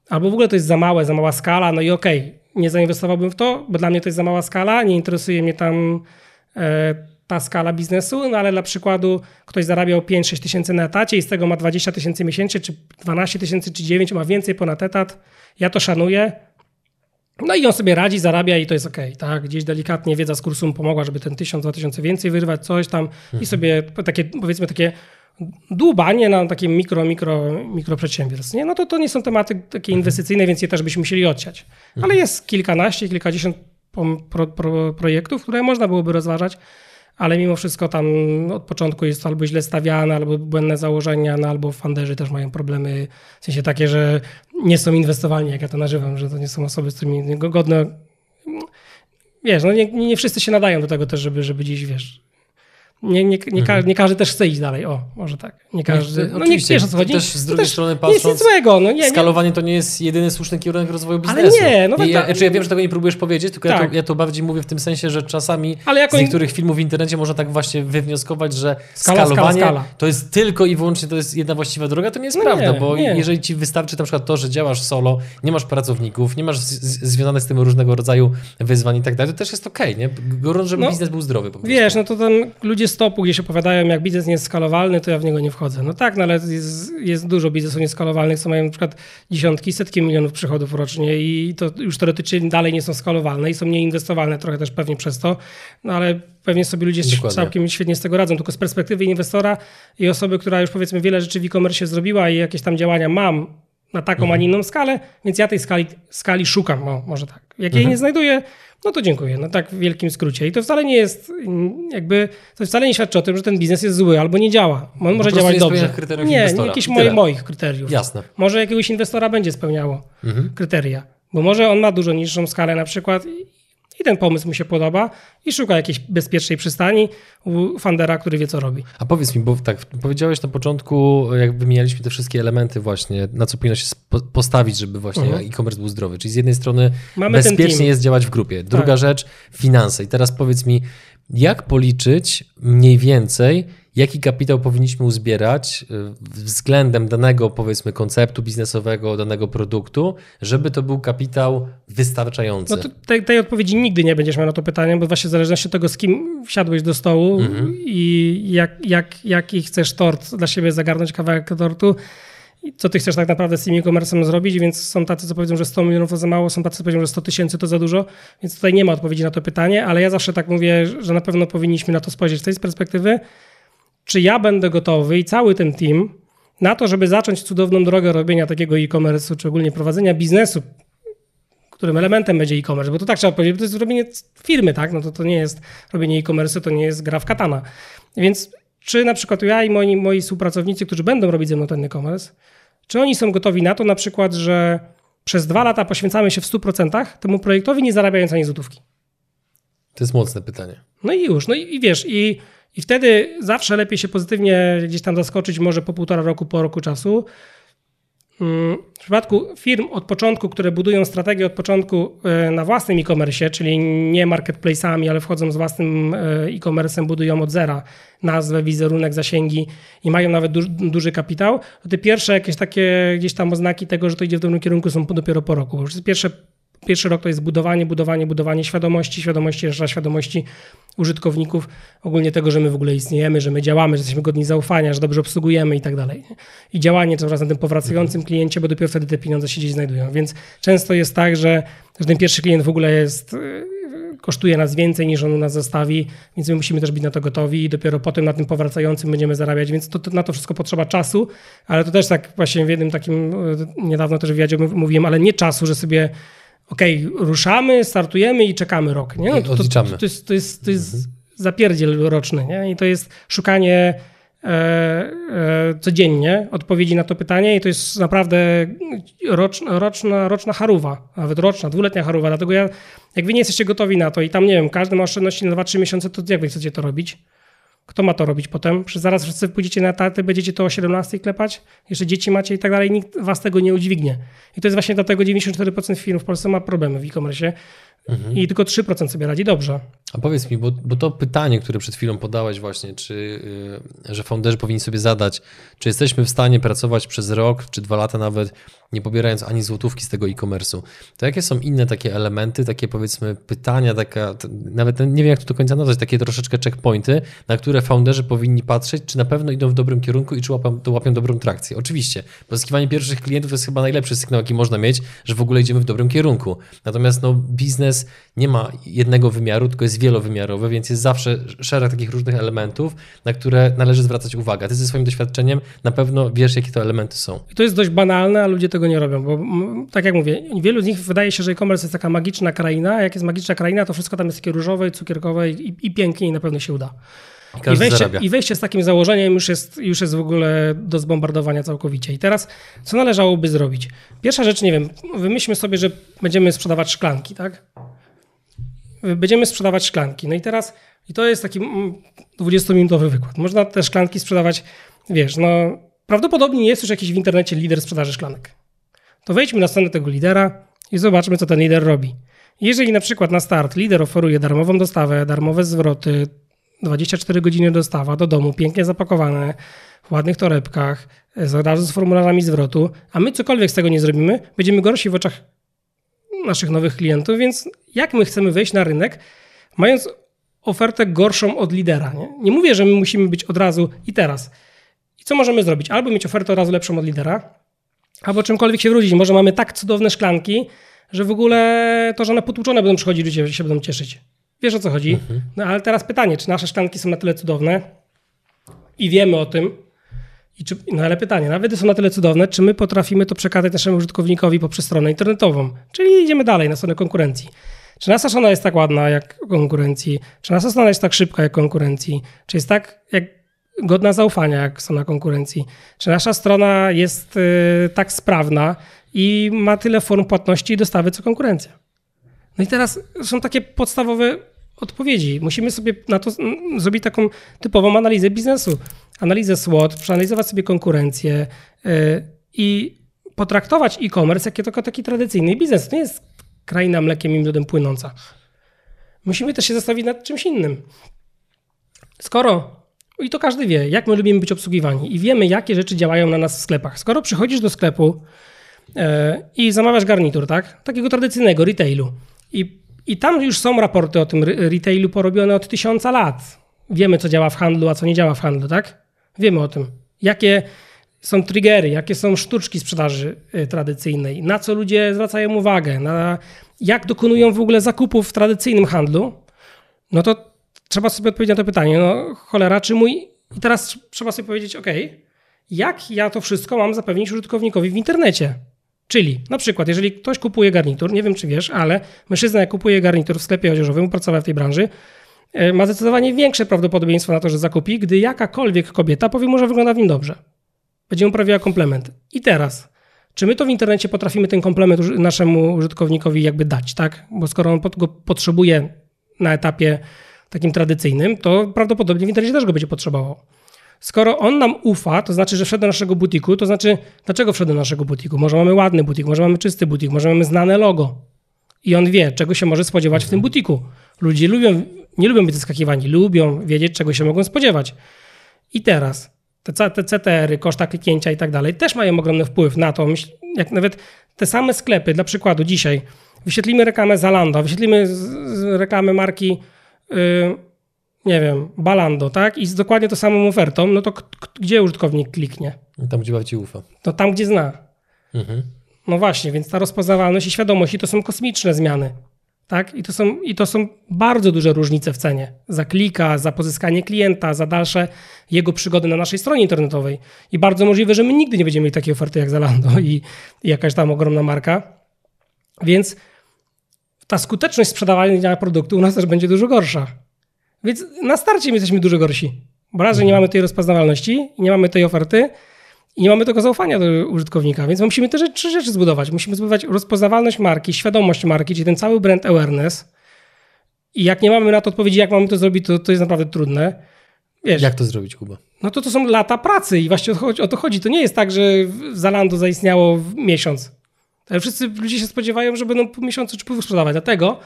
Albo w ogóle to jest za małe, za mała skala, no i okej, nie zainwestowałbym w to, bo dla mnie to jest za mała skala, nie interesuje mnie tam e, ta skala biznesu, no ale dla przykładu ktoś zarabiał 5-6 tysięcy na etacie i z tego ma 20 tysięcy miesięcznie, czy 12 tysięcy, czy 9, ma więcej ponad etat, ja to szanuję, no i on sobie radzi, zarabia i to jest okej, tak? Gdzieś delikatnie wiedza z kursu mu pomogła, żeby ten 1000, 2000 więcej wyrwać, coś tam. I sobie takie, powiedzmy takie dłubanie na takie mikro, mikro, mikro przedsiębiorstw, nie? No to to nie są tematy takie inwestycyjne, więc je też byśmy musieli odsiać. Ale jest kilkanaście, kilkadziesiąt pro, pro, projektów, które można byłoby rozważać, ale mimo wszystko tam od początku jest albo źle stawiane, albo błędne założenia, no albo funderzy też mają problemy, w sensie takie, że nie są inwestowalni, jak ja to nazywam, że to nie są osoby, z którymi go- godne... Wiesz, no nie, nie wszyscy się nadają do tego też, żeby, żeby gdzieś, wiesz... Nie, nie, nie, ka- nie każdy też chce iść dalej, o, może tak. Nie każdy... No nie oczywiście. wiesz o co chodzi. Też z drugiej też strony jest nic patrząc, złego, no nie, nie, Skalowanie to nie jest jedyny słuszny kierunek rozwoju Ale biznesu. nie, no I ja, tak- znaczy ja wiem, że tego nie próbujesz powiedzieć, tylko ja, Tak. to, ja to bardziej mówię w tym sensie, że czasami Ale jako z niektórych filmów w internecie można tak właśnie wywnioskować, że Skala, skalowanie skala, skala. to jest tylko i wyłącznie to jest jedna właściwa droga. To nie jest No prawda, bo jeżeli ci wystarczy na przykład to, że działasz solo, nie masz pracowników, nie masz z, z, związane z tym różnego rodzaju wyzwań i tak dalej, to też jest okej, nie? Gorąc, żeby No, biznes był zdrowy po prostu. Wiesz, no to tam ludzie z topu gdzieś opowiadają, jak biznes nie jest skalowalny, to ja w niego nie wchodzę. No tak, no ale jest, jest dużo biznesów nieskalowalnych, co mają na przykład dziesiątki, setki milionów przychodów rocznie i to już teoretycznie dalej nie są skalowalne i są nieinwestowalne trochę też pewnie przez to, no ale pewnie sobie ludzie Dokładnie. całkiem świetnie z tego radzą, tylko z perspektywy inwestora i osoby, która już powiedzmy wiele rzeczy w e-commerce zrobiła i jakieś tam działania mam na taką, Mhm. a nie inną skalę, więc ja tej skali, skali szukam, o, może tak. Jak Mhm. jej nie znajduję, no to dziękuję, no tak w wielkim skrócie. I to wcale nie jest, jakby, to wcale nie świadczy o tym, że ten biznes jest zły albo nie działa. On może prostu działać nie dobrze. kryteriów nie, nie inwestora. jakieś I moje, tyle. moich kryteriów. Jasne. Może jakiegoś inwestora będzie spełniało Mhm. kryteria, bo może on ma dużo niższą skalę na przykład i- ten pomysł mu się podoba i szuka jakiejś bezpiecznej przystani u fundera, który wie co robi. A powiedz mi, bo tak, powiedziałeś na początku, jak wymienialiśmy te wszystkie elementy właśnie, na co powinno się postawić, żeby właśnie Mhm. e-commerce był zdrowy. Czyli z jednej strony Mamy bezpiecznie jest działać w grupie. Druga Tak. rzecz, finanse. I teraz powiedz mi, jak policzyć mniej więcej, jaki kapitał powinniśmy uzbierać y, względem danego, powiedzmy, konceptu biznesowego, danego produktu, żeby to był kapitał wystarczający? No tej, tej odpowiedzi nigdy nie będziesz miał na to pytanie, bo właśnie w zależności od tego, z kim wsiadłeś do stołu Mhm. i jak, jak, jaki chcesz tort dla siebie zagarnąć, kawałek tortu, co ty chcesz tak naprawdę z tym e-commerce'em zrobić, więc są tacy, co powiedzą, że 100 milionów to za mało, są tacy, co powiedzą, że 100 tysięcy to za dużo, więc tutaj nie ma odpowiedzi na to pytanie, ale ja zawsze tak mówię, że na pewno powinniśmy na to spojrzeć z tej perspektywy, czy ja będę gotowy i cały ten team na to, żeby zacząć cudowną drogę robienia takiego e-commerce'u, czy ogólnie prowadzenia biznesu, którym elementem będzie e-commerce, bo to tak trzeba powiedzieć, bo to jest robienie firmy, tak? No to, to nie jest robienie e-commerce, to nie jest gra w katana. Więc czy na przykład ja i moi, moi współpracownicy, którzy będą robić ze mną ten e-commerce, czy oni są gotowi na to na przykład, że przez dwa lata poświęcamy się w 100% temu projektowi, nie zarabiając ani złotówki? To jest mocne pytanie. No i już, no i, i wiesz, i, i wtedy zawsze lepiej się pozytywnie gdzieś tam zaskoczyć, może po półtora roku, po roku czasu. Mm, W przypadku firm od początku, które budują strategię od początku e, na własnym e-commerce, czyli nie marketplace'ami, ale wchodzą z własnym e, e-commerce'em, budują od zera nazwę, wizerunek, zasięgi i mają nawet duży, duży kapitał, to te pierwsze jakieś takie gdzieś tam oznaki tego, że to idzie w dobrym kierunku są dopiero po roku. Już pierwsze pierwszy rok to jest budowanie, budowanie, budowanie świadomości, świadomości, jeszcze świadomości użytkowników, ogólnie tego, że my w ogóle istniejemy, że my działamy, że jesteśmy godni zaufania, że dobrze obsługujemy i tak dalej. I działanie coraz na tym powracającym kliencie, bo dopiero wtedy te pieniądze się gdzieś znajdują. Więc często jest tak, że, że ten pierwszy klient w ogóle jest kosztuje nas więcej niż on u nas zostawi, więc my musimy też być na to gotowi i dopiero potem na tym powracającym będziemy zarabiać, więc to, to, na to wszystko potrzeba czasu, ale to też tak właśnie w jednym takim, e, niedawno też wywiadzie mówiłem, ale nie czasu, że sobie okej, okay, ruszamy, startujemy i czekamy rok. Nie? No to, to, to, to, jest, to jest, to jest mhm. zapierdziel roczny nie? i to jest szukanie E, e, codziennie odpowiedzi na to pytanie i to jest naprawdę roczna, roczna, roczna haruwa, nawet roczna, dwuletnia haruwa. Dlatego ja, jak wy nie jesteście gotowi na to i tam, nie wiem, każdy ma oszczędności na 2-3 miesiące, to jak wy chcecie to robić? Kto ma to robić potem? Przecież zaraz wszyscy pójdziecie na etaty, będziecie to o 17 klepać, jeszcze dzieci macie i tak dalej, nikt was tego nie udźwignie. I to jest właśnie dlatego 94% firm w Polsce ma problemy w e-commerce mhm. i tylko 3% sobie radzi dobrze. A powiedz mi, bo, bo to pytanie, które przed chwilą podałeś właśnie, czy, yy, że founderzy powinni sobie zadać, czy jesteśmy w stanie pracować przez rok, czy dwa lata nawet, nie pobierając ani złotówki z tego e-commerce'u, to jakie są inne takie elementy, takie powiedzmy pytania, taka, nawet nie wiem jak to do końca nazwać, takie troszeczkę checkpointy, na które founderzy powinni patrzeć, czy na pewno idą w dobrym kierunku i czy łapią, to łapią dobrą trakcję. Oczywiście, pozyskiwanie pierwszych klientów jest chyba najlepszy sygnał, jaki można mieć, że w ogóle idziemy w dobrym kierunku. Natomiast no, biznes nie ma jednego wymiaru, tylko jest wielowymiarowy, więc jest zawsze szereg takich różnych elementów, na które należy zwracać uwagę. Ty ze swoim doświadczeniem na pewno wiesz, jakie to elementy są. I to jest dość banalne, a ludzie tego nie robią, bo tak jak mówię, wielu z nich wydaje się, że e-commerce jest taka magiczna kraina, a jak jest magiczna kraina, to wszystko tam jest takie różowe, cukierkowe i, i pięknie i na pewno się uda. I, I wejście, I wejście z takim założeniem już jest, już jest w ogóle do zbombardowania całkowicie. I teraz, co należałoby zrobić? Pierwsza rzecz, nie wiem, wymyślmy sobie, że będziemy sprzedawać szklanki, tak? Będziemy sprzedawać szklanki. No i teraz, i to jest taki 20-minutowy wykład. Można te szklanki sprzedawać, wiesz, no prawdopodobnie jest już jakiś w internecie lider sprzedaży szklanek to wejdźmy na stronę tego lidera i zobaczmy, co ten lider robi. Jeżeli na przykład na start lider oferuje darmową dostawę, darmowe zwroty, 24 godziny dostawa do domu, pięknie zapakowane, w ładnych torebkach, z razu z formularzami zwrotu, a my cokolwiek z tego nie zrobimy, będziemy gorsi w oczach naszych nowych klientów, więc jak my chcemy wejść na rynek, mając ofertę gorszą od lidera? Nie, nie mówię, że my musimy być od razu i teraz. I co możemy zrobić? Albo mieć ofertę od razu lepszą od lidera, albo czymkolwiek się wrócić. Może mamy tak cudowne szklanki, że w ogóle to, że one potłuczone będą przychodzić, ludzie się będą cieszyć. Wiesz o co chodzi? Mhm. No ale teraz pytanie, czy nasze szklanki są na tyle cudowne i wiemy o tym, i czy, no ale pytanie, nawet są na tyle cudowne, czy my potrafimy to przekazać naszemu użytkownikowi poprzez stronę internetową? Czyli idziemy dalej na stronę konkurencji. Czy nasza strona jest tak ładna jak konkurencji? Czy nasza strona jest tak szybka jak konkurencji? Czy jest tak jak godna zaufania jak strona konkurencji? Czy nasza strona jest y, tak sprawna i ma tyle form płatności i dostawy co konkurencja? No i teraz są takie podstawowe odpowiedzi. Musimy sobie na to zrobić taką typową analizę biznesu. Analizę SWOT, przeanalizować sobie konkurencję y, i potraktować e-commerce jako tylko taki tradycyjny biznes. To nie jest kraina mlekiem i miodem płynąca. Musimy też się zastanowić nad czymś innym. Skoro i to każdy wie, jak my lubimy być obsługiwani i wiemy, jakie rzeczy działają na nas w sklepach. Skoro przychodzisz do sklepu e, i zamawiasz garnitur, tak? Takiego tradycyjnego retailu. I, I tam już są raporty o tym retailu porobione od tysiąca lat. Wiemy, co działa w handlu, a co nie działa w handlu, tak? Wiemy o tym. Jakie są triggery, jakie są sztuczki sprzedaży e, tradycyjnej, na co ludzie zwracają uwagę, na jak dokonują w ogóle zakupów w tradycyjnym handlu, no to trzeba sobie odpowiedzieć na to pytanie, no cholera, czy mój... I teraz trzeba sobie powiedzieć, ok, jak ja to wszystko mam zapewnić użytkownikowi w internecie? Czyli na przykład, jeżeli ktoś kupuje garnitur, nie wiem czy wiesz, ale mężczyzna jak kupuje garnitur w sklepie odzieżowym, pracował w tej branży, e, ma zdecydowanie większe prawdopodobieństwo na to, że zakupi, gdy jakakolwiek kobieta powie mu, że wygląda w nim dobrze. Będzie mu prawiła komplement. I teraz, czy my to w internecie potrafimy ten komplement naszemu użytkownikowi jakby dać, tak? Bo skoro on go potrzebuje na etapie takim tradycyjnym, to prawdopodobnie w internecie też go będzie potrzebował. Skoro on nam ufa, to znaczy, że wszedł do naszego butiku, to znaczy, dlaczego wszedł do naszego butiku? Może mamy ładny butik, może mamy czysty butik, może mamy znane logo. I on wie, czego się może spodziewać w tym butiku. Ludzie lubią, nie lubią być zaskakiwani, lubią wiedzieć, czego się mogą spodziewać. I teraz te, te CTR-y, koszta kliknięcia i tak dalej też mają ogromny wpływ na to. Jak nawet te same sklepy, dla przykładu dzisiaj, wyświetlimy reklamę Zalando, wyświetlimy reklamę marki, yy, nie wiem, Balando, tak? I z dokładnie tą samą ofertą, no to gdzie użytkownik kliknie? Tam, gdzie bardziej ufa. To tam, gdzie zna. Mhm. No właśnie, więc ta rozpoznawalność i świadomość i to są kosmiczne zmiany. Tak? I, to są, I to są bardzo duże różnice w cenie. Za klika, za pozyskanie klienta, za dalsze jego przygody na naszej stronie internetowej. I bardzo możliwe, że my nigdy nie będziemy mieli takiej oferty jak Zalando i, i jakaś tam ogromna marka. Więc ta skuteczność sprzedawania produktu u nas też będzie dużo gorsza. Więc na starcie my jesteśmy dużo gorsi. Bo raz, że nie mamy tej rozpoznawalności, nie mamy tej oferty, i nie mamy tego zaufania do użytkownika, więc musimy te rzeczy, trzy rzeczy zbudować. Musimy zbudować rozpoznawalność marki, świadomość marki, czyli ten cały brand awareness. I jak nie mamy na to odpowiedzi, jak mamy to zrobić, to, to jest naprawdę trudne. Wiesz, Jak to zrobić, Kuba? no to to są lata pracy i właśnie o to chodzi. To, nie jest tak, że Zalando zaistniało w miesiąc. Ale wszyscy ludzie się spodziewają, że będą po miesiącu czy pół sprzedawać. Dlatego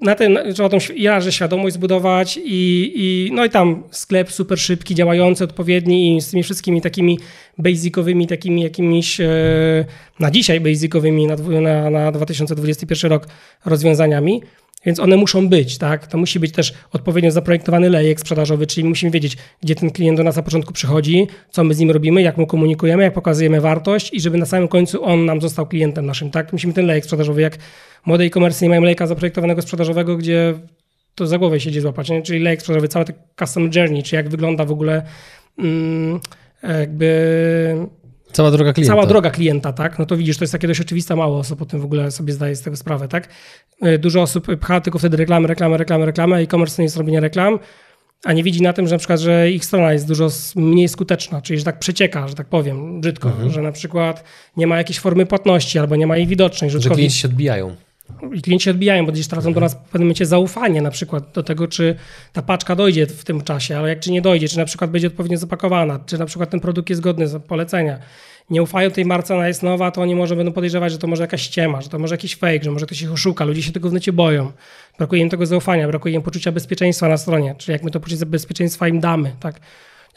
na ten, trzeba tą że świadomość zbudować i, i, no i tam sklep super szybki, działający, odpowiedni i z tymi wszystkimi takimi basicowymi, takimi jakimiś e, na dzisiaj basicowymi na, na, na 2021 rok rozwiązaniami. Więc one muszą być, tak? To musi być też odpowiednio zaprojektowany lejek sprzedażowy, czyli musimy wiedzieć, gdzie ten klient do nas na początku przychodzi, co my z nim robimy, jak mu komunikujemy, jak pokazujemy wartość i żeby na samym końcu on nam został klientem naszym, tak? Musimy ten lejek sprzedażowy, jak młode e-commerce nie mają lejka zaprojektowanego sprzedażowego, gdzie to za głowę siedzi złapać, nie? czyli lejek sprzedażowy, cały ten custom journey, czy jak wygląda w ogóle mm, jakby Cała droga klienta. Cała droga klienta, tak? No to widzisz, to jest takie dość oczywiste, mało osób o tym w ogóle sobie zdaje z tego sprawę, tak? Y, Dużo osób pcha tylko wtedy reklamy, reklamy, reklamy, reklamy, e-commerce to nie jest robienie reklam, a nie widzi na tym, że na przykład, że ich strona jest dużo mniej skuteczna, czyli że tak przecieka, że tak powiem, brzydko, że na przykład nie ma jakiejś formy płatności albo nie ma jej widocznej, że Że klienci się odbijają. I klienci odbijają, bo gdzieś tracą do nas w pewnym momencie zaufanie na przykład do tego, czy ta paczka dojdzie w tym czasie, ale jak czy nie dojdzie, czy na przykład będzie odpowiednio zapakowana, czy na przykład ten produkt jest godny z polecenia. Nie ufają tej marce, ona jest nowa, to oni może będą podejrzewać, że to może jakaś ściema, że to może jakiś fake, że może ktoś ich oszuka. Ludzie się tego w necie boją. Brakuje im tego zaufania, brakuje im poczucia bezpieczeństwa na stronie, czyli jak my to poczucie bezpieczeństwa im damy, tak?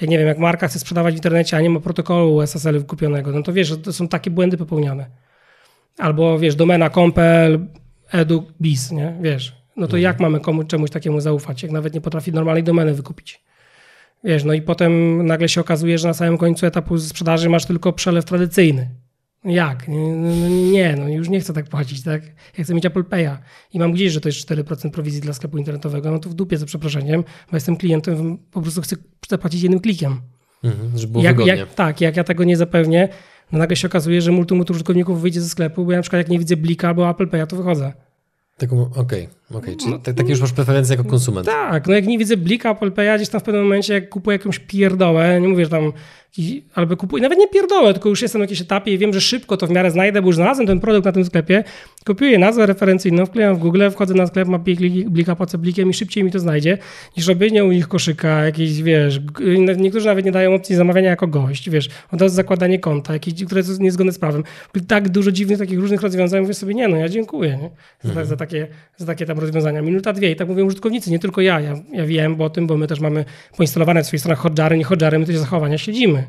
Jak nie wiem, jak marka chce sprzedawać w internecie, a nie ma protokołu SSL kupionego, no to wiesz, to są takie błędy popełniane. Albo wiesz, domena compel, edu, biz, nie? Wiesz, no to jak mamy komu, czemuś takiemu zaufać, jak nawet nie potrafi normalnej domeny wykupić? Wiesz, no i potem nagle się okazuje, że na samym końcu etapu sprzedaży masz tylko przelew tradycyjny. Jak? Nie, no nie, no już nie chcę tak płacić, tak? Ja chcę mieć Apple Pay'a i mam gdzieś, że to jest 4% prowizji dla sklepu internetowego, no to w dupie za przeproszeniem, bo jestem klientem, po prostu chcę zapłacić jednym klikiem. Mhm, żeby było Jak, wygodnie. jak, tak, jak ja tego nie zapewnię, no nagle się okazuje, że multum użytkowników wyjdzie ze sklepu, bo ja na przykład jak nie widzę Blika albo Apple Pay'a, to wychodzę. Taką, okej, okej. Czyli tak, takie już masz preferencje jako konsument. Tak, no jak nie widzę Blika, Apple Pay'a, gdzieś tam w pewnym momencie, jak kupuję jakąś pierdołę, nie mówię, że tam, albo kupuję, nawet nie pierdołę, tylko już jestem na jakimś etapie i wiem, że szybko to w miarę znajdę, bo już znalazłem ten produkt na tym sklepie, kopiuję nazwę referencyjną, wklejam w Google, wchodzę na sklep, klik- Blika, płacę Blikiem i szybciej mi to znajdzie, niż robienie u nich koszyka, jakieś, wiesz, niektórzy nawet nie dają opcji zamawiania jako gość, wiesz, od razu zakładanie konta, jakieś, które są niezgodne z prawem. Tak dużo dziwnych takich różnych rozwiązań, mówię sobie, nie no, ja dziękuję, nie? Za, za, takie, za takie tam rozwiązania. Minuta, dwie i tak mówią użytkownicy, nie tylko ja, ja, ja wiem bo o tym, bo my też mamy poinstalowane w swoich stronach hotjary, nie hotjary, my te zachowania śledzimy.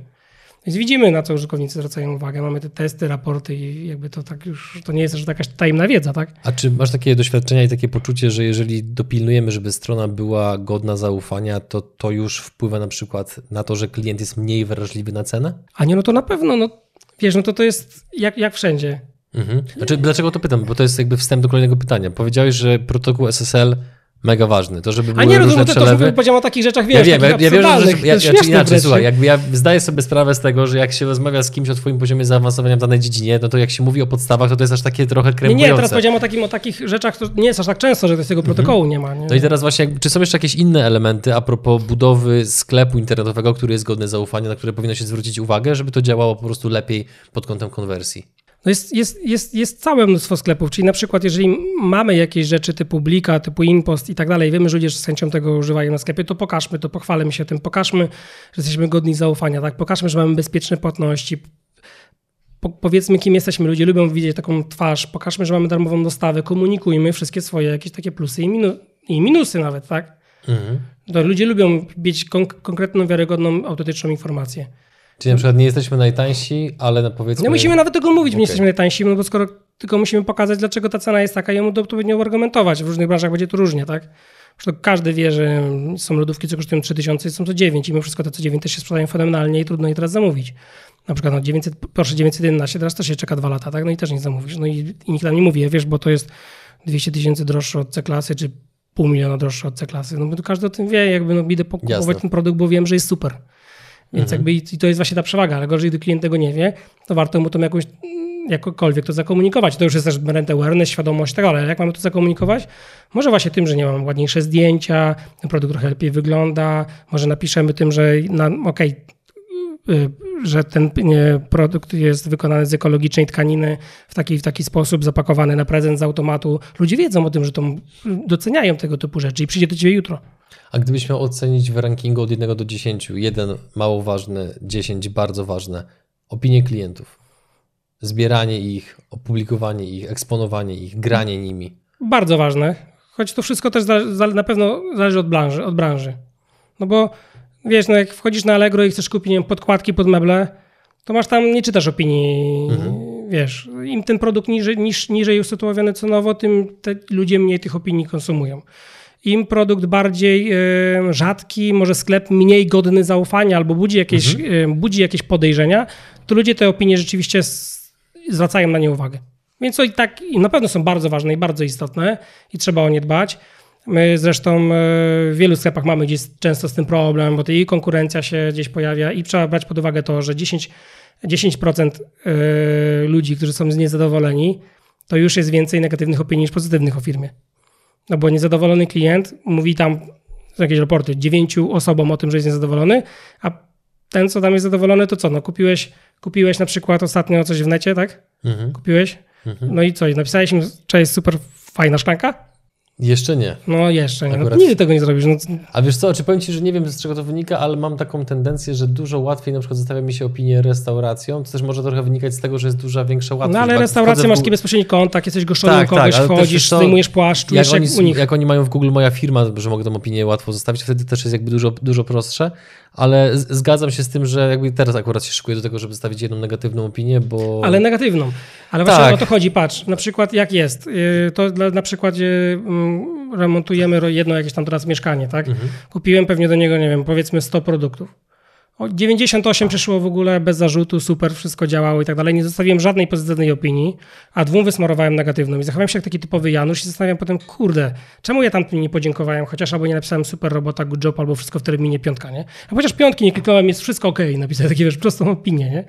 Więc widzimy, na co użytkownicy zwracają uwagę. Mamy te testy, raporty i jakby to tak już, to nie jest że jakaś tajemna wiedza, tak? A czy masz takie doświadczenia i takie poczucie, że jeżeli dopilnujemy, żeby strona była godna zaufania, to to już wpływa na przykład na to, że klient jest mniej wrażliwy na cenę? A nie, no to na pewno, no wiesz, no to to jest jak, jak wszędzie. Mhm. Znaczy, dlaczego to pytam? Bo to jest jakby wstęp do kolejnego pytania. Powiedziałeś, że protokół SSL mega ważny. To, żeby A były nie różne rozumiem, to, to przelewy. że powiedziałem o takich rzeczach, wiesz, Ja wiem, ja, wiem, że, że ja, to ja, inaczej, słuchaj, nie? jakby ja zdaję sobie sprawę z tego, że jak się rozmawia z kimś o twoim poziomie zaawansowania w danej dziedzinie, no to jak się mówi o podstawach, to to jest aż takie trochę Nie, krępujące. nie, teraz powiedziałem o, takim, o takich rzeczach, to nie jest aż tak często, że to tego protokołu nie ma. Nie? No i teraz właśnie, czy są jeszcze jakieś inne elementy a propos budowy sklepu internetowego, który jest godny zaufania, na które powinno się zwrócić uwagę, żeby to działało po prostu lepiej pod kątem konwersji? No jest, jest, jest, jest całe mnóstwo sklepów, czyli na przykład jeżeli mamy jakieś rzeczy typu Blika, typu Inpost i tak dalej, wiemy, że ludzie z chęcią tego używają na sklepie, to pokażmy to, pochwalmy się tym, pokażmy, że jesteśmy godni zaufania, tak? pokażmy, że mamy bezpieczne płatności, po, powiedzmy, kim jesteśmy. Ludzie lubią widzieć taką twarz, pokażmy, że mamy darmową dostawę, komunikujmy wszystkie swoje jakieś takie plusy i, minu, i minusy nawet, tak? Mhm. To ludzie lubią mieć konk- konkretną, wiarygodną, autentyczną informację. Czyli na przykład nie jesteśmy najtańsi, ale na powiedzmy... Nie musimy nawet tego mówić, my nie jesteśmy najtańsi, no bo skoro tylko musimy pokazać, dlaczego ta cena jest taka i to odpowiednio argumentować. W różnych branżach będzie to różnie, tak? Zresztą każdy wie, że są lodówki, co kosztują 3000 są to 9 i mimo wszystko te co 9 też się sprzedają fenomenalnie i trudno je teraz zamówić. Na przykład no 900, proszę 911, teraz też się czeka dwa lata, tak? No i też nie zamówisz. No i, i nikt nam nie mówi, wiesz, bo to jest 200 tysięcy droższe od C-klasy, czy pół miliona droższe od C-klasy. No bo każdy o tym wie, jakby no idę kupować ten produkt, bo wiem, że jest super. Więc jakby i to jest właśnie ta przewaga, ale gorzej, gdy klient tego nie wie, to warto mu to jakąś jakokolwiek to zakomunikować. To już jest też brand awareness, świadomość tego, ale jak mamy to zakomunikować? Może właśnie tym, że nie mam ładniejsze zdjęcia, ten produkt trochę lepiej wygląda, może napiszemy tym, że na, okej, y, że ten produkt jest wykonany z ekologicznej tkaniny w taki, w taki sposób, zapakowany na prezent z automatu. Ludzie wiedzą o tym, że to doceniają tego typu rzeczy i przyjdzie do ciebie jutro. A gdybyś miał ocenić w rankingu od 1 do 10, jeden mało ważny, 10 bardzo ważne, opinie klientów, zbieranie ich, opublikowanie ich, eksponowanie ich, granie nimi. Bardzo ważne, choć to wszystko też na pewno zależy od branży, od branży. No bo wiesz, no jak wchodzisz na Allegro i chcesz kupić wiem, podkładki pod meble, to masz tam, nie czytasz opinii, wiesz, im ten produkt niżej, niż, niżej usytuowiony cenowo, tym te ludzie mniej tych opinii konsumują. Im produkt bardziej e, rzadki, może sklep mniej godny zaufania albo budzi jakieś, e, budzi jakieś podejrzenia, to ludzie te opinie rzeczywiście zwracają na nie uwagę. Więc to i tak i na pewno są bardzo ważne i bardzo istotne i trzeba o nie dbać. My zresztą e, w wielu sklepach mamy gdzieś często z tym problem, bo to i konkurencja się gdzieś pojawia i trzeba brać pod uwagę to, że 10, 10% e, ludzi, którzy są niezadowoleni, to już jest więcej negatywnych opinii niż pozytywnych o firmie. No bo niezadowolony klient mówi tam są jakieś raporty dziewięciu osobom o tym, że jest niezadowolony, a ten, co tam jest zadowolony, to co? No kupiłeś, kupiłeś na przykład ostatnio coś w necie, tak? Mhm. Kupiłeś? No i co? I napisałeś im, jest super fajna szklanka? Jeszcze nie. No jeszcze nie. No, Akurat- nigdy tego nie zrobisz. No, A wiesz co, czy powiem Ci, że nie wiem z czego to wynika, ale mam taką tendencję, że dużo łatwiej na przykład zostawia mi się opinię restauracją. To też może trochę wynikać z tego, że jest duża większa łatwość. no ale restauracja wchodzę w masz Google- taki bezpośredni kontakt, jesteś goszczonym Tak, tak, kogoś, wiesz wchodzisz, co, zdejmujesz płaszcz, jak jak, oni, jak oni mają w Google moja firma, że mogę tą opinię łatwo zostawić, wtedy też jest jakby dużo, dużo prostsze, ale zgadzam się z tym, że jakby teraz akurat się szykuję do tego, żeby stawić jedną negatywną opinię, bo... Ale negatywną. Ale właśnie Tak. o to chodzi, patrz, na przykład jak jest, Yy, to dla, na przykładzie mm, remontujemy jedno jakieś tam teraz mieszkanie, tak? Mhm. Kupiłem pewnie do niego, nie wiem, powiedzmy 100 produktów. O, 98 przyszło w ogóle bez zarzutu, super, wszystko działało i tak dalej. Nie zostawiłem żadnej pozytywnej opinii, a dwóm wysmarowałem negatywną. I zachowałem się jak taki typowy Janusz i zastanawiam potem, kurde, czemu ja tamtym nie podziękowałem, chociaż albo nie napisałem super robota, good job, albo wszystko w terminie piątka, nie? A chociaż piątki nie kliknąłem, jest wszystko ok, napisałem takie, wiesz, prostą opinię, nie?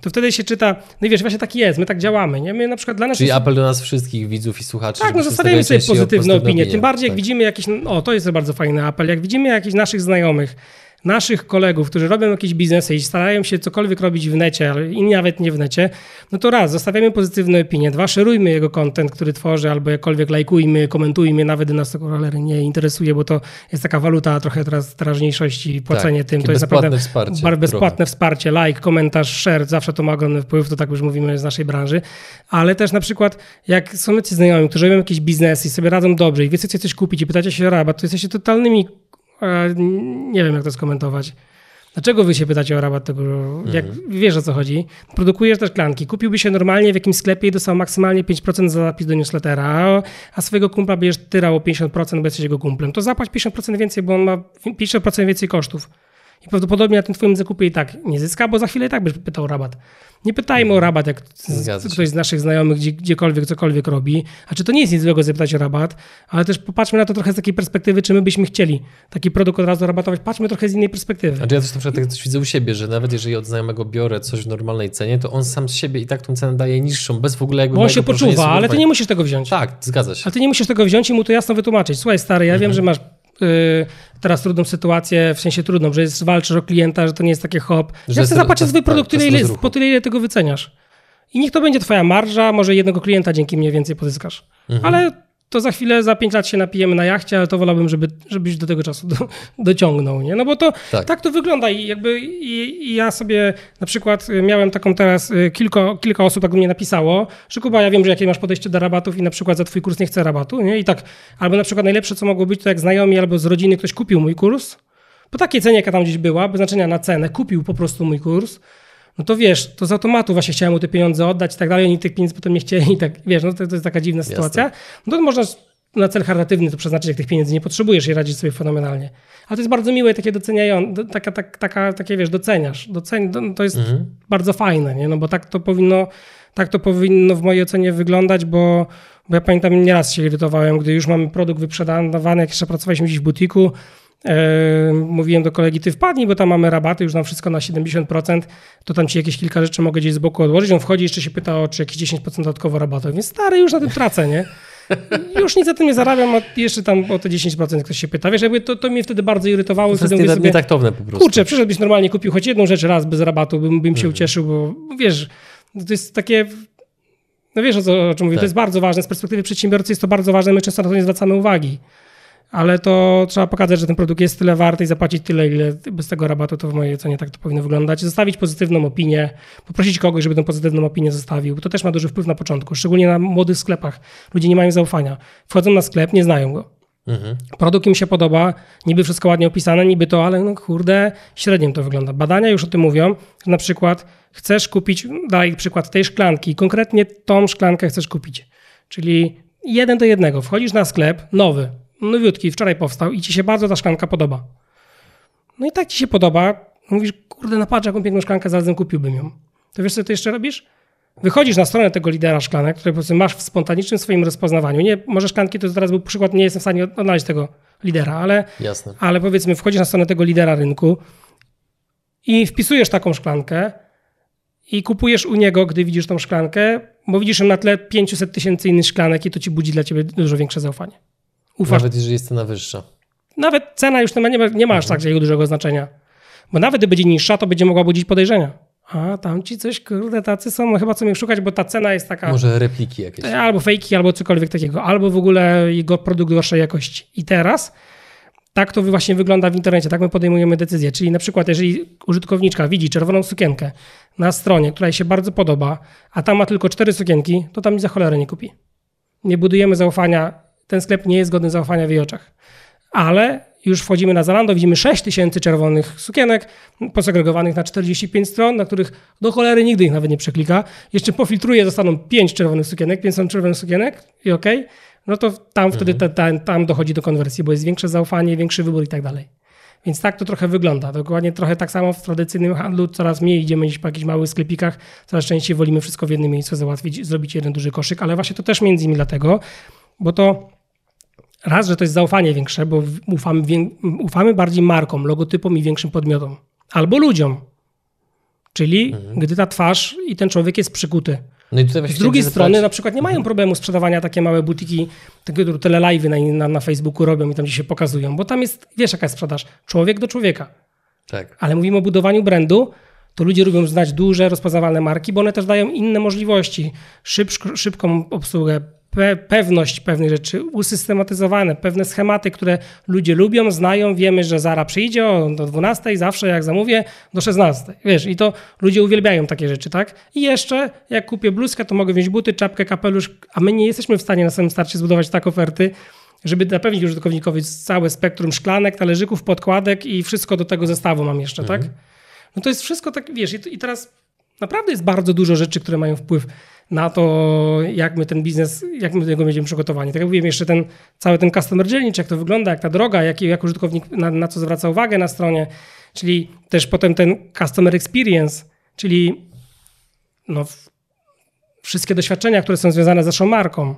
To wtedy się czyta, no i wiesz, właśnie tak jest, my tak działamy, nie? My na przykład dla nas Czyli apel do nas wszystkich widzów i słuchaczy. tak, no zostawiamy sobie pozytywne opinie. Tym bardziej jak Tak. widzimy jakiś, o to jest bardzo fajny apel, jak widzimy jakichś naszych znajomych, naszych kolegów, którzy robią jakieś biznesy i starają się cokolwiek robić w necie, ale i nawet nie w necie, no to raz, zostawiamy pozytywne opinie, dwa, szerujmy jego content, który tworzy, albo jakkolwiek lajkujmy, komentujmy, nawet nas to cholery nie interesuje, bo to jest taka waluta trochę teraz teraźniejszości, płacenie tym, takie to jest bezpłatne naprawdę wsparcie bezpłatne trochę. wsparcie, like, komentarz, share, zawsze to ma ogromny wpływ, to tak już mówimy z naszej branży, ale też na przykład jak są jacyś znajomi, którzy robią jakiś biznes i sobie radzą dobrze i wy chcecie coś kupić i pytacie się o rabat, to jesteście totalnymi, nie wiem jak to skomentować. Dlaczego wy się pytacie o rabat tego, jak wiesz o co chodzi? Produkujesz też klanki. Kupiłby się normalnie w jakimś sklepie i dostał maksymalnie 5% za zapis do newslettera, a, a swojego kumpla będziesz tyrał o 50%, bo jesteś jego kumplem. To zapłać 50% więcej, bo on ma 50% więcej kosztów. I prawdopodobnie na tym twoim zakupie i tak nie zyska, bo za chwilę i tak byś pytał o rabat. Nie pytajmy o rabat, jak z- ktoś z naszych znajomych gdzie, gdziekolwiek, cokolwiek robi. A czy to nie jest nic złego zapytać o rabat, ale też popatrzmy na to trochę z takiej perspektywy, czy my byśmy chcieli taki produkt od razu rabatować. Patrzmy trochę z innej perspektywy. Znaczy ja też na przykład tak coś widzę u siebie, że nawet jeżeli od znajomego biorę coś w normalnej cenie, to on sam z siebie i tak tą cenę daje niższą, bez w ogóle jakby Bo on się poczuwa, ale ty nie musisz tego wziąć. Tak, zgadza się. Ale ty nie musisz tego wziąć i mu to jasno wytłumaczyć. Słuchaj, stary, ja wiem, że masz teraz trudną sytuację, w sensie trudną, że jest, walczysz o klienta, że to nie jest takie hop. Że Ja chcę zapłacić za swój tak, produkt to tyle, po tyle, ile tego wyceniasz. I niech to będzie twoja marża, może jednego klienta dzięki mnie więcej pozyskasz. Mhm. Ale to za chwilę, za pięć lat się napijemy na jachcie, ale to wolałbym, żeby, żebyś do tego czasu do, dociągnął, nie? No bo to Tak. tak. to wygląda i jakby i, i ja sobie na przykład y, miałem taką teraz, y, kilka, kilka osób tak do mnie napisało, że Kuba, ja wiem, że jakie masz podejście do rabatów i na przykład za twój kurs nie chcę rabatu, nie? I tak, albo na przykład najlepsze, co mogło być, to jak znajomi albo z rodziny ktoś kupił mój kurs, po takiej cenie, jaka tam gdzieś była, bez znaczenia na cenę, kupił po prostu mój kurs, no to wiesz, to z automatu właśnie chciałem mu te pieniądze oddać i tak dalej, oni tych pieniędzy potem nie chcieli (laughs) i tak, wiesz, no to, to jest taka dziwna Jasne. sytuacja. No to można na cel charytatywny to przeznaczyć, jak tych pieniędzy nie potrzebujesz i radzić sobie fenomenalnie. Ale to jest bardzo miłe, takie doceniające, taka, tak, taka, takie wiesz, doceniasz. Doceni, to jest Mhm. bardzo fajne, nie? No bo tak to powinno, tak to powinno w mojej ocenie wyglądać, bo, bo ja pamiętam nieraz się irytowałem, gdy już mamy produkt wyprzedawany, jak jeszcze pracowaliśmy gdzieś w butiku, mówiłem do kolegi, ty wpadnij, bo tam mamy rabaty, już nam wszystko na 70%, to tam ci jakieś kilka rzeczy mogę gdzieś z boku odłożyć. On wchodzi, jeszcze się pyta o czy jakieś 10% dodatkowo rabatu. Więc stary, już na tym tracę, nie? Już nic za tym nie zarabiam, a jeszcze tam o te 10% ktoś się pyta. Wiesz, jakby to, to mnie wtedy bardzo irytowało. To Wtedy jest sobie, nietaktowne po prostu. Kurczę, przyszedłbyś normalnie, kupił choć jedną rzecz raz bez rabatu, bym, bym Mhm. się ucieszył, bo wiesz, to jest takie. No wiesz o, co, o czym mówię, Tak. to jest bardzo ważne. Z perspektywy przedsiębiorcy jest to bardzo ważne, my często na to nie zwracamy uwagi. Ale to trzeba pokazać, że ten produkt jest tyle warty i zapłacić tyle, ile bez tego rabatu, to w mojej ocenie tak to powinno wyglądać. Zostawić pozytywną opinię, poprosić kogoś, żeby tę pozytywną opinię zostawił, bo to też ma duży wpływ na początku, szczególnie na młodych sklepach. Ludzie nie mają zaufania. Wchodzą na sklep, nie znają go Mhm. produkt im się podoba, niby wszystko ładnie opisane, niby to, ale no kurde, średnio to wygląda. Badania już o tym mówią, że na przykład chcesz kupić, daj przykład tej szklanki, konkretnie tą szklankę chcesz kupić. Czyli jeden do jednego, wchodzisz na sklep, nowy, nowiutki, wczoraj powstał i ci się bardzo ta szklanka podoba. No i tak ci się podoba, mówisz, kurde, napatrz jaką piękną szklankę, zarazem kupiłbym ją. To wiesz, co ty jeszcze robisz? Wychodzisz na stronę tego lidera szklanek, który po prostu masz w spontanicznym swoim rozpoznawaniu. Nie, może szklanki to teraz był przykład, nie jestem w stanie odnaleźć tego lidera, ale, Jasne. ale powiedzmy, wchodzisz na stronę tego lidera rynku i wpisujesz taką szklankę i kupujesz u niego, gdy widzisz tą szklankę, bo widzisz ją na tle 500 tysięcy innych szklanek i to ci budzi dla ciebie dużo większe zaufanie. Ufasz. Nawet jeżeli jest cena wyższa. Nawet cena już nie ma, nie ma, aż tak takiego dużego znaczenia. Bo nawet gdy będzie niższa, to będzie mogła budzić podejrzenia. A tam ci coś, kurde, tacy są, no chyba co mnie szukać, bo ta cena jest taka. Może repliki jakieś. Albo fejki, albo cokolwiek takiego, albo w ogóle jego produkt gorszej jakości. I teraz tak to właśnie wygląda w internecie, tak my podejmujemy decyzje. Czyli na przykład, jeżeli użytkowniczka widzi czerwoną sukienkę na stronie, która jej się bardzo podoba, a tam ma tylko cztery sukienki, to tam za cholerę nie kupi. Nie budujemy zaufania, ten sklep nie jest godny zaufania w jej oczach. Ale już wchodzimy na Zalando, widzimy 6 tysięcy czerwonych sukienek posegregowanych na 45 stron, na których do cholery nigdy ich nawet nie przeklika. Jeszcze pofiltruje, zostaną 5 czerwonych sukienek, 5 są czerwonych sukienek i okej. No to tam wtedy ta, ta, tam dochodzi do konwersji, bo jest większe zaufanie, większy wybór i tak dalej. Więc tak to trochę wygląda. Dokładnie trochę tak samo w tradycyjnym handlu. Coraz mniej idziemy gdzieś po jakichś małych sklepikach, coraz częściej wolimy wszystko w jednym miejscu załatwić, zrobić jeden duży koszyk, ale właśnie to też między innymi dlatego, bo to raz, że to jest zaufanie większe, bo ufamy, ufamy bardziej markom, logotypom i większym podmiotom. Albo ludziom. Czyli gdy ta twarz i ten człowiek jest przykuty. No i tutaj właśnie Z drugiej strony zapytać- na przykład nie mają problemu sprzedawania takie małe butiki, tego telelive'y na, na, na Facebooku robią i tam gdzie się pokazują, bo tam jest, wiesz jaka jest sprzedaż, człowiek do człowieka. Tak. Ale mówimy o budowaniu brandu, to ludzie lubią znać duże, rozpoznawalne marki, bo one też dają inne możliwości. Szyb, szybką obsługę, pe, pewność pewnych rzeczy, usystematyzowane, pewne schematy, które ludzie lubią, znają. Wiemy, że Zara przyjdzie do 12, zawsze jak zamówię, do 16. Wiesz, i to ludzie uwielbiają takie rzeczy, tak? I jeszcze, jak kupię bluzkę, to mogę wziąć buty, czapkę, kapelusz, a my nie jesteśmy w stanie na samym starcie zbudować tak oferty, żeby zapewnić użytkownikowi całe spektrum szklanek, talerzyków, podkładek i wszystko do tego zestawu mam jeszcze, tak? No to jest wszystko tak, wiesz, i teraz naprawdę jest bardzo dużo rzeczy, które mają wpływ na to, jak my ten biznes, jak my do niego będziemy przygotowani. Tak jak mówiłem, jeszcze ten cały ten customer journey, jak to wygląda, jak ta droga, jak, jak użytkownik na, na co zwraca uwagę na stronie, czyli też potem ten customer experience, czyli no, wszystkie doświadczenia, które są związane z naszą marką.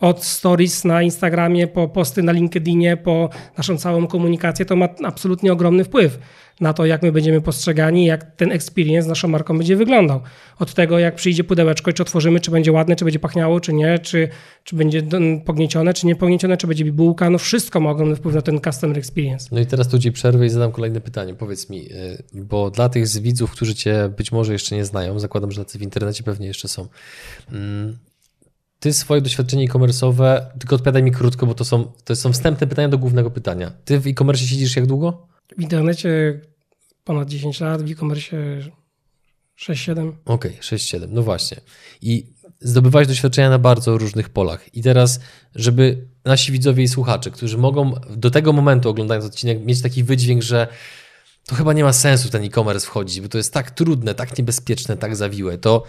Od stories na Instagramie, po posty na LinkedInie, po naszą całą komunikację, to ma absolutnie ogromny wpływ na to, jak my będziemy postrzegani, jak ten experience z naszą marką będzie wyglądał. Od tego, jak przyjdzie pudełeczko i czy otworzymy, czy będzie ładne, czy będzie pachniało, czy nie, czy, czy będzie pogniecione, czy nie pogniecione, czy będzie bibułka. No wszystko ma ogromny wpływ na ten customer experience. No i teraz tu ci przerwę i zadam kolejne pytanie. Powiedz mi, y, bo dla tych z widzów, którzy cię być może jeszcze nie znają, zakładam, że tacy w internecie pewnie jeszcze są. Mm, Ty swoje doświadczenie e-commerce'owe, tylko odpowiadaj mi krótko, bo to są, to są wstępne pytania do głównego pytania. Ty w e-commerce siedzisz jak długo? W internecie ponad 10 lat, w e-commerce 6-7. Okej, 6-7, no właśnie. I zdobywałeś doświadczenia na bardzo różnych polach. I teraz, żeby nasi widzowie i słuchacze, którzy mogą do tego momentu oglądając odcinek mieć taki wydźwięk, że to chyba nie ma sensu ten e-commerce wchodzić, bo to jest tak trudne, tak niebezpieczne, tak zawiłe. To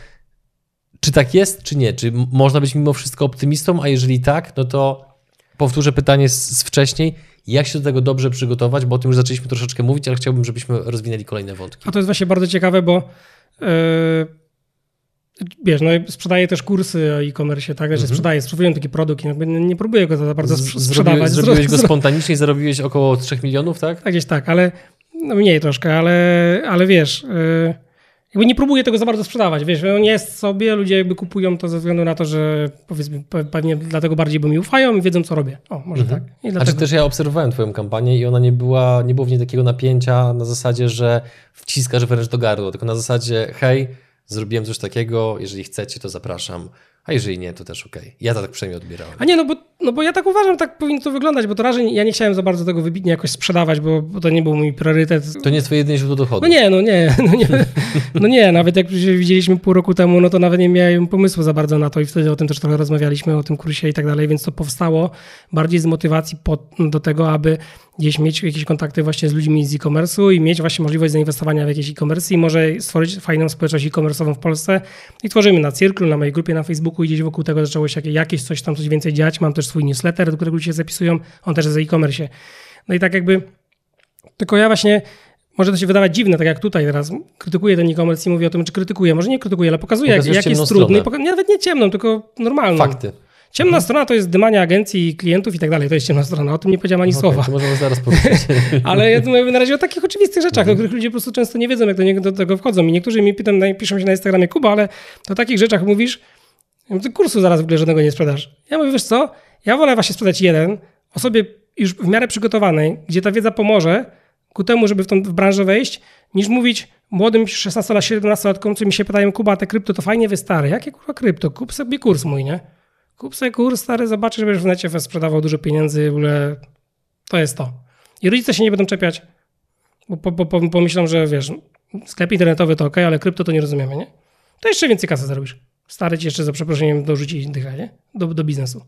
czy tak jest, czy nie? Czy można być mimo wszystko optymistą, a jeżeli tak, no to powtórzę pytanie z, z wcześniej. Jak się do tego dobrze przygotować? Bo o tym już zaczęliśmy troszeczkę mówić, ale chciałbym, żebyśmy rozwinęli kolejne wątki. A to jest właśnie bardzo ciekawe, bo yy, wiesz, no sprzedaję też kursy o e-commerce, tak, że mhm. sprzedaję, sprzedając taki produkt i nie próbuję go za bardzo sprzedawać. Zrobiłeś, go spontanicznie i zarobiłeś około 3 milionów, tak? Tak, gdzieś tak, ale no mniej troszkę, ale, ale wiesz... Yy, jakby nie próbuję tego za bardzo sprzedawać, wiesz, on jest sobie, ludzie jakby kupują to ze względu na to, że powiedzmy pewnie dlatego bardziej bo mi ufają i wiedzą co robię. O, może mhm. tak. I dlatego... też ja obserwowałem twoją kampanię i ona nie była, nie było w niej takiego napięcia na zasadzie, że wciskasz wręcz do gardła, tylko na zasadzie hej, zrobiłem coś takiego, jeżeli chcecie to zapraszam. A jeżeli nie, to też okej. Okay. Ja to tak przynajmniej odbierałem. A nie, no bo, no bo ja tak uważam, tak powinno to wyglądać, bo to raczej ja nie chciałem za bardzo tego wybitnie jakoś sprzedawać, bo, bo to nie był mój priorytet. To nie jest twoje jedyne źródło dochodu. No nie, no nie, (laughs) no nie, no nie, nawet jak się widzieliśmy pół roku temu, no to nawet nie miałem pomysłu za bardzo na to i wtedy o tym też trochę rozmawialiśmy, o tym kursie i tak dalej, więc to powstało bardziej z motywacji do tego, aby gdzieś mieć jakieś kontakty właśnie z ludźmi z e-commerce'u i mieć właśnie możliwość zainwestowania w jakieś e-commerce i może stworzyć fajną społeczność e-commerce'ową w Polsce. I tworzymy na Cyrklu, na mojej grupie na Facebooku i gdzieś wokół tego zaczęło się jakieś coś tam, coś więcej dziać. Mam też swój newsletter, do którego ludzie się zapisują, on też jest w e-commerce. No i tak jakby, tylko ja właśnie może to się wydawać dziwne, tak jak tutaj teraz krytykuję ten e-commerce i mówię o tym, czy krytykuję. Może nie krytykuję, ale pokazuję, jak, jak jest trudny. Poka- nawet nie ciemną, tylko normalną. Fakty. Ciemna mhm. strona to jest dymanie agencji, klientów i tak dalej. To jest ciemna strona. O tym nie powiedziałem ani okay, słowa. To możemy zaraz powiedzieć. (laughs) Ale ja tu mówię na razie o takich oczywistych rzeczach, mhm. o których ludzie po prostu często nie wiedzą, jak do, niego, do tego wchodzą. I niektórzy mi pytam, piszą się na Instagramie, Kuba, ale o takich rzeczach mówisz, ty kursu zaraz w ogóle żadnego nie sprzedasz. Ja mówię, wiesz co, ja wolę właśnie sprzedać jeden, osobie już w miarę przygotowanej, gdzie ta wiedza pomoże ku temu, żeby w tą w branżę wejść, niż mówić młodym 16-17-latkom, co mi się pytają, Kuba, te krypto to fajnie wystary. Jakie kurwa krypto? Kup sobie kurs mój, nie? Kup sobie kurs, stary, zobaczysz, że będziesz w necie sprzedawał dużo pieniędzy, w ogóle to jest to. I rodzice się nie będą czepiać, bo, pomyślą, że wiesz, sklep internetowy to ok, ale krypto to nie rozumiemy, nie? To jeszcze więcej kasy zarobisz. Stary ci jeszcze za przeproszeniem dorzucić dycha, nie? Do, do biznesu.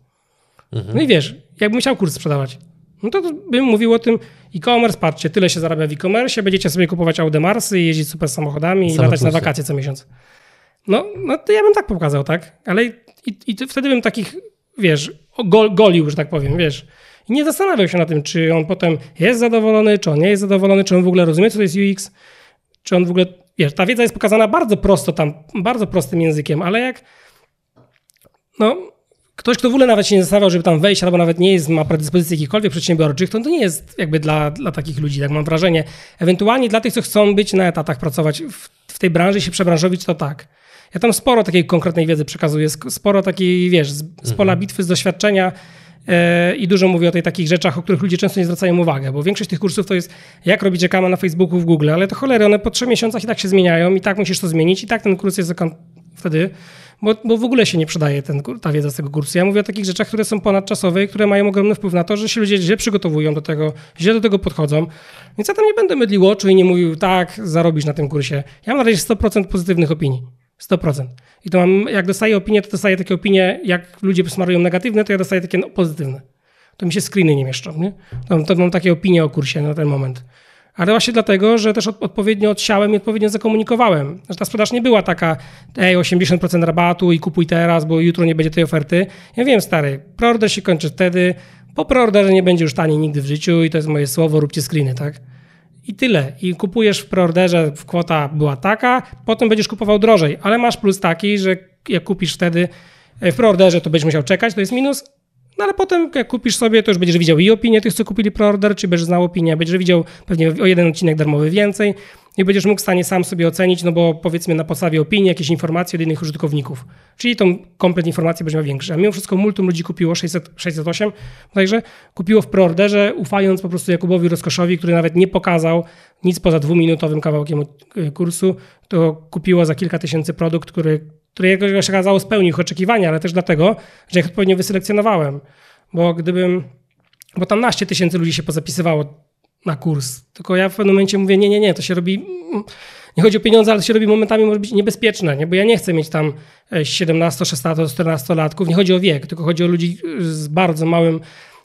Mhm. No i wiesz, jakbym chciał kurs sprzedawać, no to bym mówił o tym e-commerce, patrzcie, tyle się zarabia w e-commerce, będziecie sobie kupować Audemarsy i jeździć super samochodami i latać na wakacje co miesiąc. No, no to ja bym tak pokazał, tak? Ale i, i wtedy bym takich, wiesz, gol, golił, że tak powiem, wiesz. I nie zastanawiał się na tym, czy on potem jest zadowolony, czy on nie jest zadowolony, czy on w ogóle rozumie, co to jest UX, czy on w ogóle, wiesz, ta wiedza jest pokazana bardzo prosto tam, bardzo prostym językiem, ale jak, no, ktoś, kto w ogóle nawet się nie zastanawiał, żeby tam wejść, albo nawet nie jest, ma predyspozycji jakichkolwiek przedsiębiorczych, to to nie jest jakby dla, dla takich ludzi, tak mam wrażenie. Ewentualnie dla tych, co chcą być na etatach, pracować w, w tej branży, się przebranżowić, to tak. Ja tam sporo takiej konkretnej wiedzy przekazuję, sporo takiej, wiesz, z, z pola mhm. bitwy, z doświadczenia e, i dużo mówię o tej takich rzeczach, o których ludzie często nie zwracają uwagi, bo większość tych kursów to jest jak robić reklamę na Facebooku, w Google, ale to cholery, one po trzech miesiącach i tak się zmieniają i tak musisz to zmienić i tak ten kurs jest wtedy, bo, bo w ogóle się nie przydaje ten, ta wiedza z tego kursu. Ja mówię o takich rzeczach, które są ponadczasowe i które mają ogromny wpływ na to, że się ludzie źle przygotowują do tego, źle do tego podchodzą. Więc ja tam nie będę mydlił oczu i nie mówił, tak, zarobisz na tym kursie. Ja mam na razie 100% pozytywnych opinii. 100%. I to mam, jak dostaję opinię, to dostaję takie opinie, jak ludzie smarują negatywne, to ja dostaję takie no, pozytywne. To mi się screeny nie mieszczą, nie? To, to mam takie opinie o kursie na ten moment. Ale właśnie dlatego, że też odpowiednio odsiałem i odpowiednio zakomunikowałem. Że ta sprzedaż nie była taka, ej, 80% rabatu i kupuj teraz, bo jutro nie będzie tej oferty. Ja wiem, stary, preorder się kończy wtedy, po preorderze nie będzie już taniej nigdy w życiu i to jest moje słowo, róbcie screeny, tak? I tyle. I kupujesz w preorderze, kwota była taka, potem będziesz kupował drożej, ale masz plus taki, że jak kupisz wtedy e, w preorderze, to będziesz musiał czekać, to jest minus, no ale potem jak kupisz sobie, to już będziesz widział i opinię tych, co kupili preorder, czy będziesz znał opinię, będziesz widział pewnie o jeden odcinek darmowy więcej i będziesz mógł w stanie sam sobie ocenić, no bo powiedzmy na podstawie opinii, jakieś informacje od innych użytkowników. Czyli tą komplet informacji będzie miał większy. A mimo wszystko multum ludzi kupiło 600, 608, także kupiło w preorderze, ufając po prostu Jakubowi Rozkoszowi, który nawet nie pokazał nic poza dwuminutowym kawałkiem e, kursu, to kupiło za kilka tysięcy produkt, który, który jakoś okazało spełnił ich oczekiwania, ale też dlatego, że ich odpowiednio wyselekcjonowałem. Bo gdybym, bo tam naście tysięcy ludzi się pozapisywało na kurs. Tylko ja w pewnym momencie mówię, nie, nie, nie, to się robi, nie chodzi o pieniądze, ale to się robi momentami może być niebezpieczne, nie? bo ja nie chcę mieć tam 17, 16, 14 latków, nie chodzi o wiek, tylko chodzi o ludzi z bardzo małym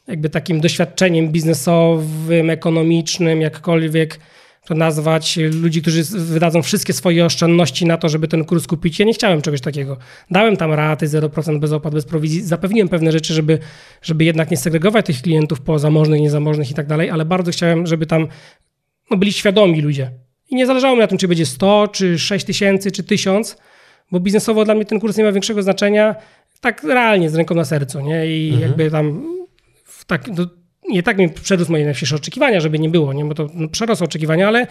jakby takim doświadczeniem biznesowym, ekonomicznym, jakkolwiek, to nazwać, ludzi, którzy wydadzą wszystkie swoje oszczędności na to, żeby ten kurs kupić. Ja nie chciałem czegoś takiego. Dałem tam raty 0% bez opłat, bez prowizji, zapewniłem pewne rzeczy, żeby, żeby jednak nie segregować tych klientów po zamożnych, niezamożnych i tak dalej, ale bardzo chciałem, żeby tam no, byli świadomi ludzie. I nie zależało mi na tym, czy będzie 100, czy 6 tysięcy, czy 1000, bo biznesowo dla mnie ten kurs nie ma większego znaczenia, tak realnie, z ręką na sercu, nie? I mhm. jakby tam tak, no, nie tak mi przerósł moje najwcześniejsze oczekiwania, żeby nie było, nie? bo to no, przerosło oczekiwania, ale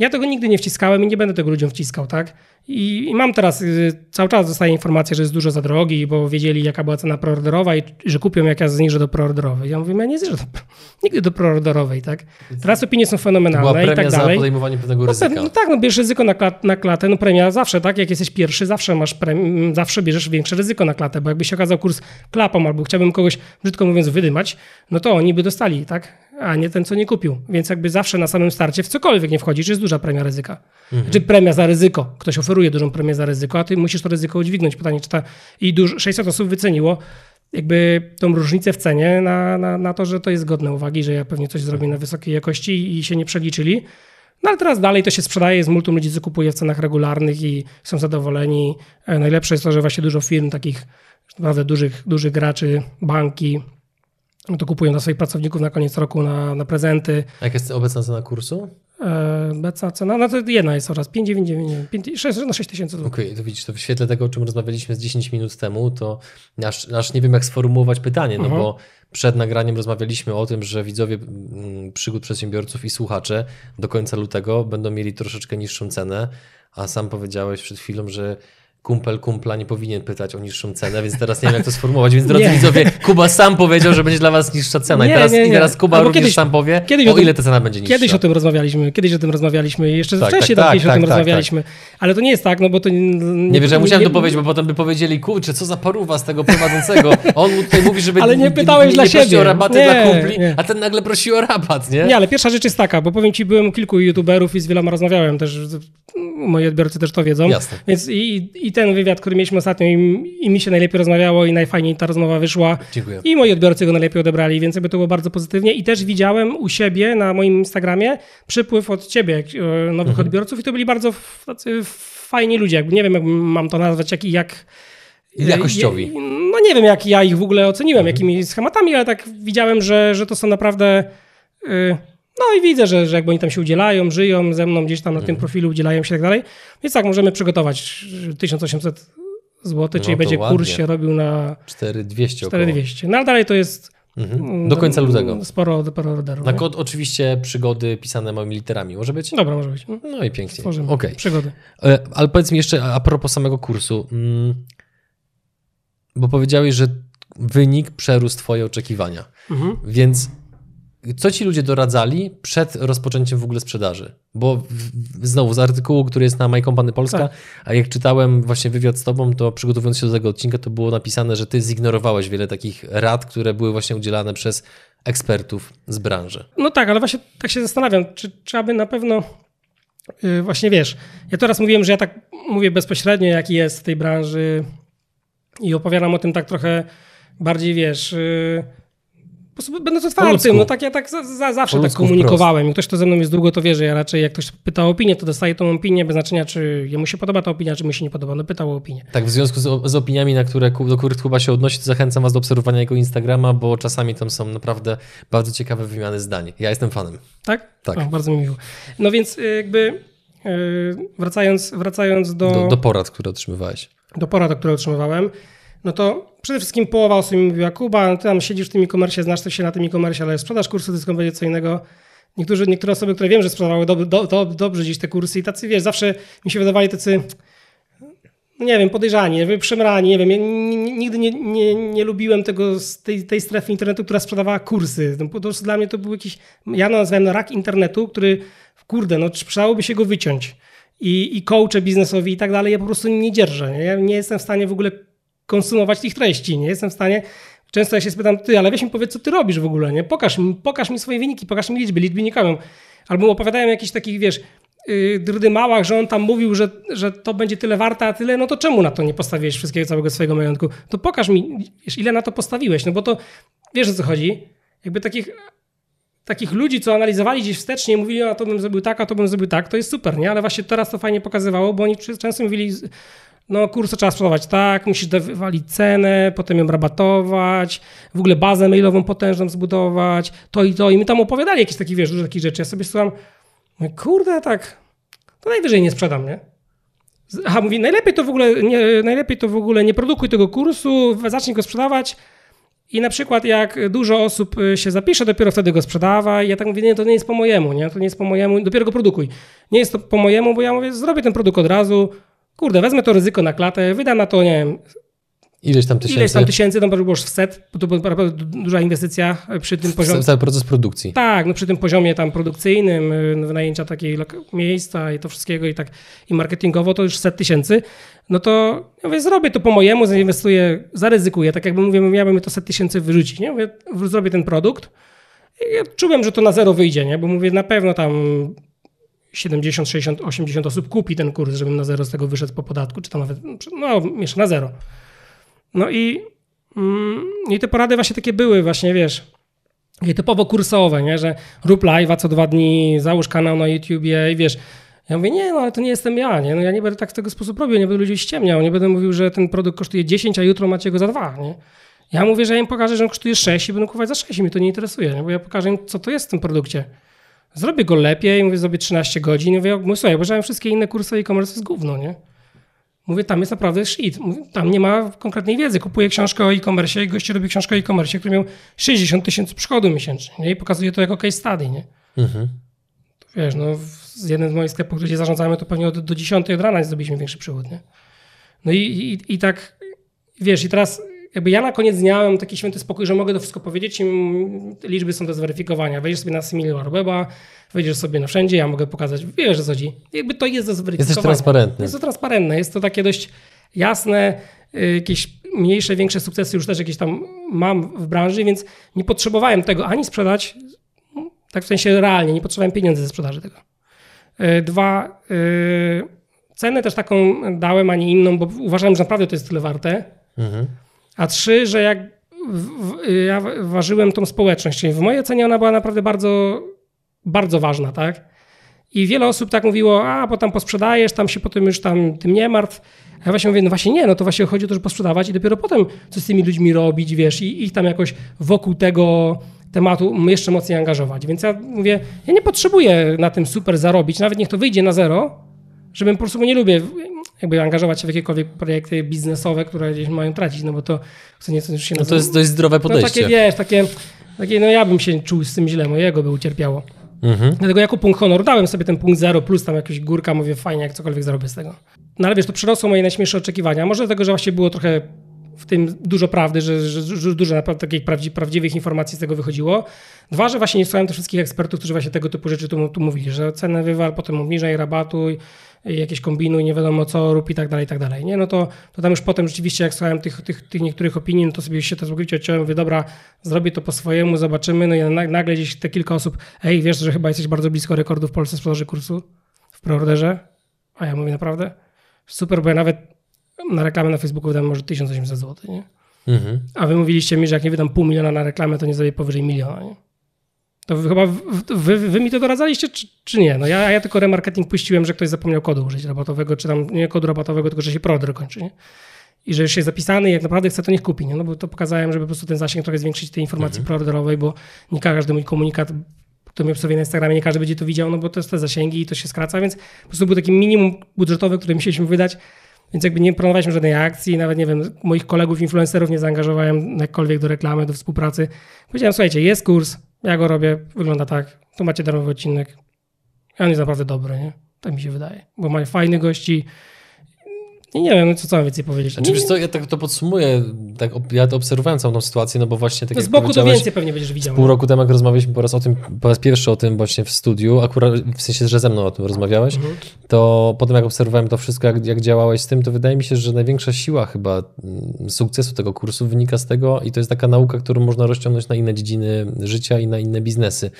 ja tego nigdy nie wciskałem i nie będę tego ludziom wciskał, tak? I, I, mam teraz, y, cały czas dostaję informację, że jest dużo za drogi, bo wiedzieli, jaka była cena preorderowa i że kupią, jak ja zniżę do preorderowej. Ja mówię, ja nie zniżę do, (laughs) nigdy do preorderowej, tak? Teraz opinie są fenomenalne i tak dalej. za podejmowanie pewnego no, ryzyka. No, tak, no bierzesz ryzyko na, klat, na klatę, no premia zawsze, tak? Jak jesteś pierwszy, zawsze masz premię, zawsze bierzesz większe ryzyko na klatę, bo jakby się okazał kurs klapą albo chciałbym kogoś, brzydko mówiąc, wydymać, no to oni by dostali, tak? A nie ten, co nie kupił. Więc jakby zawsze na samym starcie w cokolwiek nie wchodzisz, jest duża premia ryzyka. Mhm. Znaczy premia za ryzyko. Ktoś oferuje dużą premię za ryzyko, a ty musisz to ryzyko udźwignąć. Pytanie, czy ta... I duż... 600 osób wyceniło jakby tą różnicę w cenie na, na, na to, że to jest godne uwagi, że ja pewnie coś zrobię na wysokiej jakości i się nie przeliczyli. No ale teraz dalej to się sprzedaje, z multum ludzi, co kupuje w cenach regularnych i są zadowoleni. E, najlepsze jest to, że właśnie dużo firm takich naprawdę dużych, dużych graczy, banki, no to kupują dla swoich pracowników na koniec roku na, na prezenty. A jaka jest obecna cena kursu? E, obecna cena, no to jedna jest oraz 5,99, 6, no 6 tysięcy złotych. Okej, okay, to widzisz, to w świetle tego, o czym rozmawialiśmy z 10 minut temu, to aż, aż nie wiem, jak sformułować pytanie, no uh mhm. -huh. bo przed nagraniem rozmawialiśmy o tym, że widzowie mm, przygód przedsiębiorców i słuchacze do końca lutego będą mieli troszeczkę niższą cenę, a sam powiedziałeś przed chwilą, że kumpel kumpla nie powinien pytać o niższą cenę, więc teraz nie wiem, jak to sformułować. Więc drodzy nie. widzowie, Kuba sam powiedział, że będzie dla was niższa cena. Nie, I, teraz, nie. I teraz Kuba Albo również kiedyś, sam powie, kiedyś o, ile ta cena będzie niższa. Kiedyś o tym rozmawialiśmy, kiedyś o tym rozmawialiśmy, jeszcze tak, wcześniej tak, tak, tak, o tym tak, tak, rozmawialiśmy. Ale to nie jest tak, no bo to... Nie, wiesz, ja musiałem to powiedzieć, bo potem by powiedzieli, kurczę, co za paruwa z tego prowadzącego. On tutaj mówi, żeby ale nie pytałeś dla siebie. o rabaty nie, dla kumpli, a ten nagle prosi o rabat, nie? Nie, ale pierwsza rzecz jest taka, bo powiem ci, byłem kilku youtuberów i z wieloma rozmawiałem też, moi odbiorcy też to wiedzą. Jasne. Więc i, i ten wywiad, który mieliśmy ostatnio i, i, mi się najlepiej rozmawiało i najfajniej ta rozmowa wyszła. Dziękuję. I moi odbiorcy go najlepiej odebrali, więc jakby to było bardzo pozytywnie. I też widziałem u siebie na moim Instagramie przypływ od ciebie e, nowych mhm. odbiorców i to byli bardzo tacy fajni ludzie. Jakby nie wiem, jak mam to nazwać, jak, jak jakościowi. No nie wiem, jak ja ich w ogóle oceniłem, mhm. jakimi schematami, ale tak widziałem, że, że to są naprawdę... Y, no i widzę, że, że jakby oni tam się udzielają, żyją ze mną gdzieś tam na tym mhm. profilu, udzielają się i tak dalej. Więc tak, możemy przygotować 1800 zł, no czyli będzie ładnie. kurs się robił na 4200. 4200. No ale dalej to jest mhm. Mm, do końca lutego. Sporo, sporo orderów. Na kod oczywiście przygody pisane małymi literami. Może być? Dobra, może być. No i pięknie. Stworzymy. Okay. Przygody. E, ale powiedz mi jeszcze a propos samego kursu. Mm, bo powiedziałeś, że wynik przerósł twoje oczekiwania. Mhm. Więc co ci ludzie doradzali przed rozpoczęciem w ogóle sprzedaży? Bo znowu z artykułu, który jest na My Company Polska, tak. a jak czytałem właśnie wywiad z tobą, to przygotowując się do tego odcinka, to było napisane, że ty zignorowałeś wiele takich rad, które były właśnie udzielane przez ekspertów z branży. No tak, ale właśnie tak się zastanawiam, czy, czy aby na pewno yy, właśnie wiesz, ja teraz mówiłem, że ja tak mówię bezpośrednio, jaki jest w tej branży i opowiadam o tym tak trochę bardziej, wiesz... Yy, będąc otwartym, no tak ja tak za, za, zawsze tak komunikowałem. Jak ktoś, kto ze mną jest długo, to wie, że ja raczej jak ktoś pyta o opinię, to dostaje tą opinię bez znaczenia, czy jemu się podoba ta opinia, czy mu się nie podoba. No pytał o opinię. Tak, w związku z, z opiniami, na które, do których Kuba się odnosi, to zachęcam was do obserwowania jego Instagrama, bo czasami tam są naprawdę bardzo ciekawe wymiany zdań. Ja jestem fanem. Tak? Tak. O, bardzo mi miło. No więc y, jakby y, wracając, wracając do... do... Do porad, które otrzymywałeś. Do porad, które otrzymywałem no to przede wszystkim połowa osób mi mówiła, Kuba, ty tam siedzisz w tym e-commerce, znasz się na tym e-commerce, ale sprzedaż kursu innego. Niektórzy, niektóre osoby, które wiem, że sprzedawały do, do, do, dobrze gdzieś te kursy i tacy, wiesz, zawsze mi się wydawali tacy, no nie wiem, podejrzani, przemrani, nie wiem, ja nigdy nie, nie, nie lubiłem tego, tej, tej strefy internetu, która sprzedawała kursy. No, po prostu dla mnie to był jakiś, ja nazywałem rak internetu, który, kurde, no przydałoby się go wyciąć. I, i coache biznesowi i tak dalej, ja po prostu nie dzierżę. Nie? Ja nie jestem w stanie w ogóle konsumować tych treści. Nie jestem w stanie. Często ja się spytam, ty, ale weź mi powiedz, co ty robisz w ogóle, nie? Pokaż mi, pokaż mi swoje wyniki, pokaż mi liczby, liczby nie kamią. Albo opowiadają jakichś takich, wiesz, yy, drydymałach, że on tam mówił, że, że to będzie tyle warte, a tyle, no to czemu na to nie postawiłeś wszystkiego całego swojego majątku? To pokaż mi, wiesz, ile na to postawiłeś, no bo to, wiesz o co chodzi? Jakby takich takich ludzi, co analizowali gdzieś wstecznie mówili, a to bym zrobił tak, a to bym zrobił tak, to jest super, nie? Ale właśnie teraz to fajnie pokazywało, bo oni często mówili, no kurs trzeba sprzedawać tak, musisz wywalić cenę, potem ją rabatować, w ogóle bazę mailową potężną zbudować, to i to. I my tam opowiadali jakieś takie, wiesz, dużo takich rzeczy. Ja sobie słucham, kurde, tak, to najwyżej nie sprzedam, nie? Aha, mówi, najlepiej to w ogóle nie, najlepiej to w ogóle nie produkuj tego kursu, zacznij go sprzedawać i na przykład jak dużo osób y, się zapisze, dopiero wtedy go sprzedawaj. Ja tak mówię, nie, to nie jest po mojemu, nie? To nie jest po mojemu, dopiero go produkuj. Nie jest to po mojemu, bo ja mówię, zrobię ten produkt od razu, kurde, wezmę to ryzyko na klatę, wydam na to, nie wiem, Ileś tam tysięcy. Ileś tam tysięcy, to było już set, bo to była naprawdę duża inwestycja przy tym poziomie. Cały proces produkcji. Tak, no przy tym poziomie tam produkcyjnym, y, wynajęcia takiej miejsca i to wszystkiego i tak i marketingowo to już set tysięcy. No to ja mówię, zrobię to po mojemu, zainwestuję, zaryzykuję, tak jakby mówię, miałbym to set tysięcy wyrzucić, nie? Mówię, zrobię ten produkt. I ja czułem, że to na zero wyjdzie, nie? Bo mówię, na pewno tam 70, 60, 80 osób kupi ten kurs, żebym na zero z tego wyszedł po podatku, czy tam nawet, no jeszcze na zero. No i, mm, i te porady właśnie takie były właśnie, wiesz, takie typowo kursowe, nie? że rób live'a co dwa dni, załóż kanał na YouTubie i wiesz, ja mówię, nie, no ale to nie jestem ja, nie? No ja nie będę tak w tego sposób robił, nie będę ludzi ściemniał, nie będę mówił, że ten produkt kosztuje 10, a jutro macie go za dwa, nie? Ja mówię, że ja im pokażę, że on kosztuje 6 i będę kupować za 6 i mnie to nie interesuje, nie? bo ja pokażę im, co to jest w tym produkcie. Zrobię go lepiej, mówię, zrobię 13 godzin, mówię, mówię słuchaj, obejrzałem wszystkie inne kursy e-commerce z gówno, nie? Mówię, tam jest naprawdę shit. Tam nie ma konkretnej wiedzy. Kupuję książkę o e-commerce i goście robi książkę o e-commerce, który miał 60 tysięcy przychodu miesięcznie nie? i pokazuje to jako case study. Nie? Mhm. Wiesz, no, z jednym z moich sklepów, gdzie zarządzamy, to pewnie od, do 10 od rana zrobiliśmy większy przychód. Nie? No i, i, i tak, wiesz, i teraz jakby ja na koniec dnia mam taki święty spokój, że mogę to wszystko powiedzieć i liczby są do zweryfikowania. Wejdziesz sobie na Similar Weba, wejdziesz sobie na wszędzie, ja mogę pokazać, wiesz co chodzi. Jakby to jest do zweryfikowania. Jesteś transparentny. Jest to transparentne, jest to takie dość jasne, y, jakieś mniejsze, większe sukcesy już też jakieś tam mam w branży, więc nie potrzebowałem tego ani sprzedać, tak w sensie realnie, nie potrzebowałem pieniędzy ze sprzedaży tego. Y, dwa, y, cenę też taką dałem, a nie inną, bo uważałem, że naprawdę to jest tyle warte. Mhm. A trzy, że jak w, ja ważyłem tą społeczność, czyli w mojej ocenie ona była naprawdę bardzo, bardzo ważna, tak? I wiele osób tak mówiło, a bo tam posprzedajesz, tam się potem już tam tym nie martw. A ja właśnie mówię, no właśnie nie, no to właśnie chodzi o to, żeby posprzedawać i dopiero potem coś z tymi ludźmi robić, wiesz, i ich tam jakoś wokół tego tematu jeszcze mocniej angażować. Więc ja mówię, ja nie potrzebuję na tym super zarobić, nawet niech to wyjdzie na zero, żebym po prostu nie lubię jakby angażować się w jakiekolwiek projekty biznesowe, które gdzieś mają tracić, no bo to co nieco już się nazywa. No to jest dość zdrowe podejście. No takie, wiesz, takie, takie, no ja bym się czuł z tym źle, mojego by ucierpiało. Mhm. Dlatego jako punkt honoru dałem sobie ten punkt zero plus tam jakaś górka, mówię fajnie, jak cokolwiek zrobię z tego. No ale wiesz, to przerosło moje najśmielsze oczekiwania. Może dlatego, że właśnie było trochę w tym dużo prawdy, że, że, że dużo naprawdę takich prawdzi, prawdziwych informacji z tego wychodziło. Dwa, że właśnie nie słuchałem tych wszystkich ekspertów, którzy właśnie tego typu rzeczy tu, tu mówili, że cenę wywal, potem obniżaj, rabatuj, jakieś kombinuj, nie wiadomo co rób i tak dalej, i tak dalej. Nie? No to, to tam już potem rzeczywiście, jak słuchałem tych, tych, tych niektórych opinii, no to sobie się to całkowicie odciąłem, mówię, dobra, zrobię to po swojemu, zobaczymy, no i nagle gdzieś te kilka osób, ej, wiesz, że chyba jesteś bardzo blisko rekordu w Polsce sprzedaży kursu w preorderze? A ja mówię, naprawdę? Super, bo ja nawet na reklamę na Facebooku wydam może 1800 zł, nie? Mhm. A wy mówiliście mi, że jak nie wydam pół miliona na reklamę, to nie zrobię powyżej miliona, nie? To wy, chyba wy, wy, mi to doradzaliście, czy, czy, nie? No ja, ja tylko remarketing puściłem, że ktoś zapomniał kodu użyć rabatowego, czy tam nie kodu rabatowego, tylko że się proorder kończy, nie? I że już jest zapisany i jak naprawdę chce, to niech kupi, nie? No bo to pokazałem, żeby po prostu ten zasięg trochę zwiększyć tej informacji mhm. proorderowej, bo nie każdy mój komunikat, który mi obserwuje na Instagramie, nie każdy będzie to widział, no bo to jest te zasięgi i to się skraca, więc po prostu był taki minimum budżetowy, który musieliśmy wydać, więc jakby nie planowaliśmy żadnej akcji, nawet nie wiem, moich kolegów influencerów nie zaangażowałem jakkolwiek do reklamy, do współpracy. Powiedziałem, słuchajcie, jest kurs, ja go robię, wygląda tak, tu macie darmowy odcinek. I on jest naprawdę dobry, nie? Tak mi się wydaje. Bo mają fajnych gości, i nie wiem, no co co więcej powiedzieć. Znaczy, wiesz co, ja tak to podsumuję, tak, ja to obserwowałem całą tą sytuację, no bo właśnie tak to Z boku to więcej pewnie będziesz widział. Pół roku temu, jak rozmawialiśmy po raz, o tym, po raz pierwszy o tym właśnie w studiu, akurat w sensie, że ze mną o tym rozmawiałeś, mhm. to potem jak obserwowałem to wszystko, jak, jak działałeś z tym, to wydaje mi się, że największa siła chyba mm, sukcesu tego kursu wynika z tego i to jest taka nauka, którą można rozciągnąć na inne dziedziny życia i na inne biznesy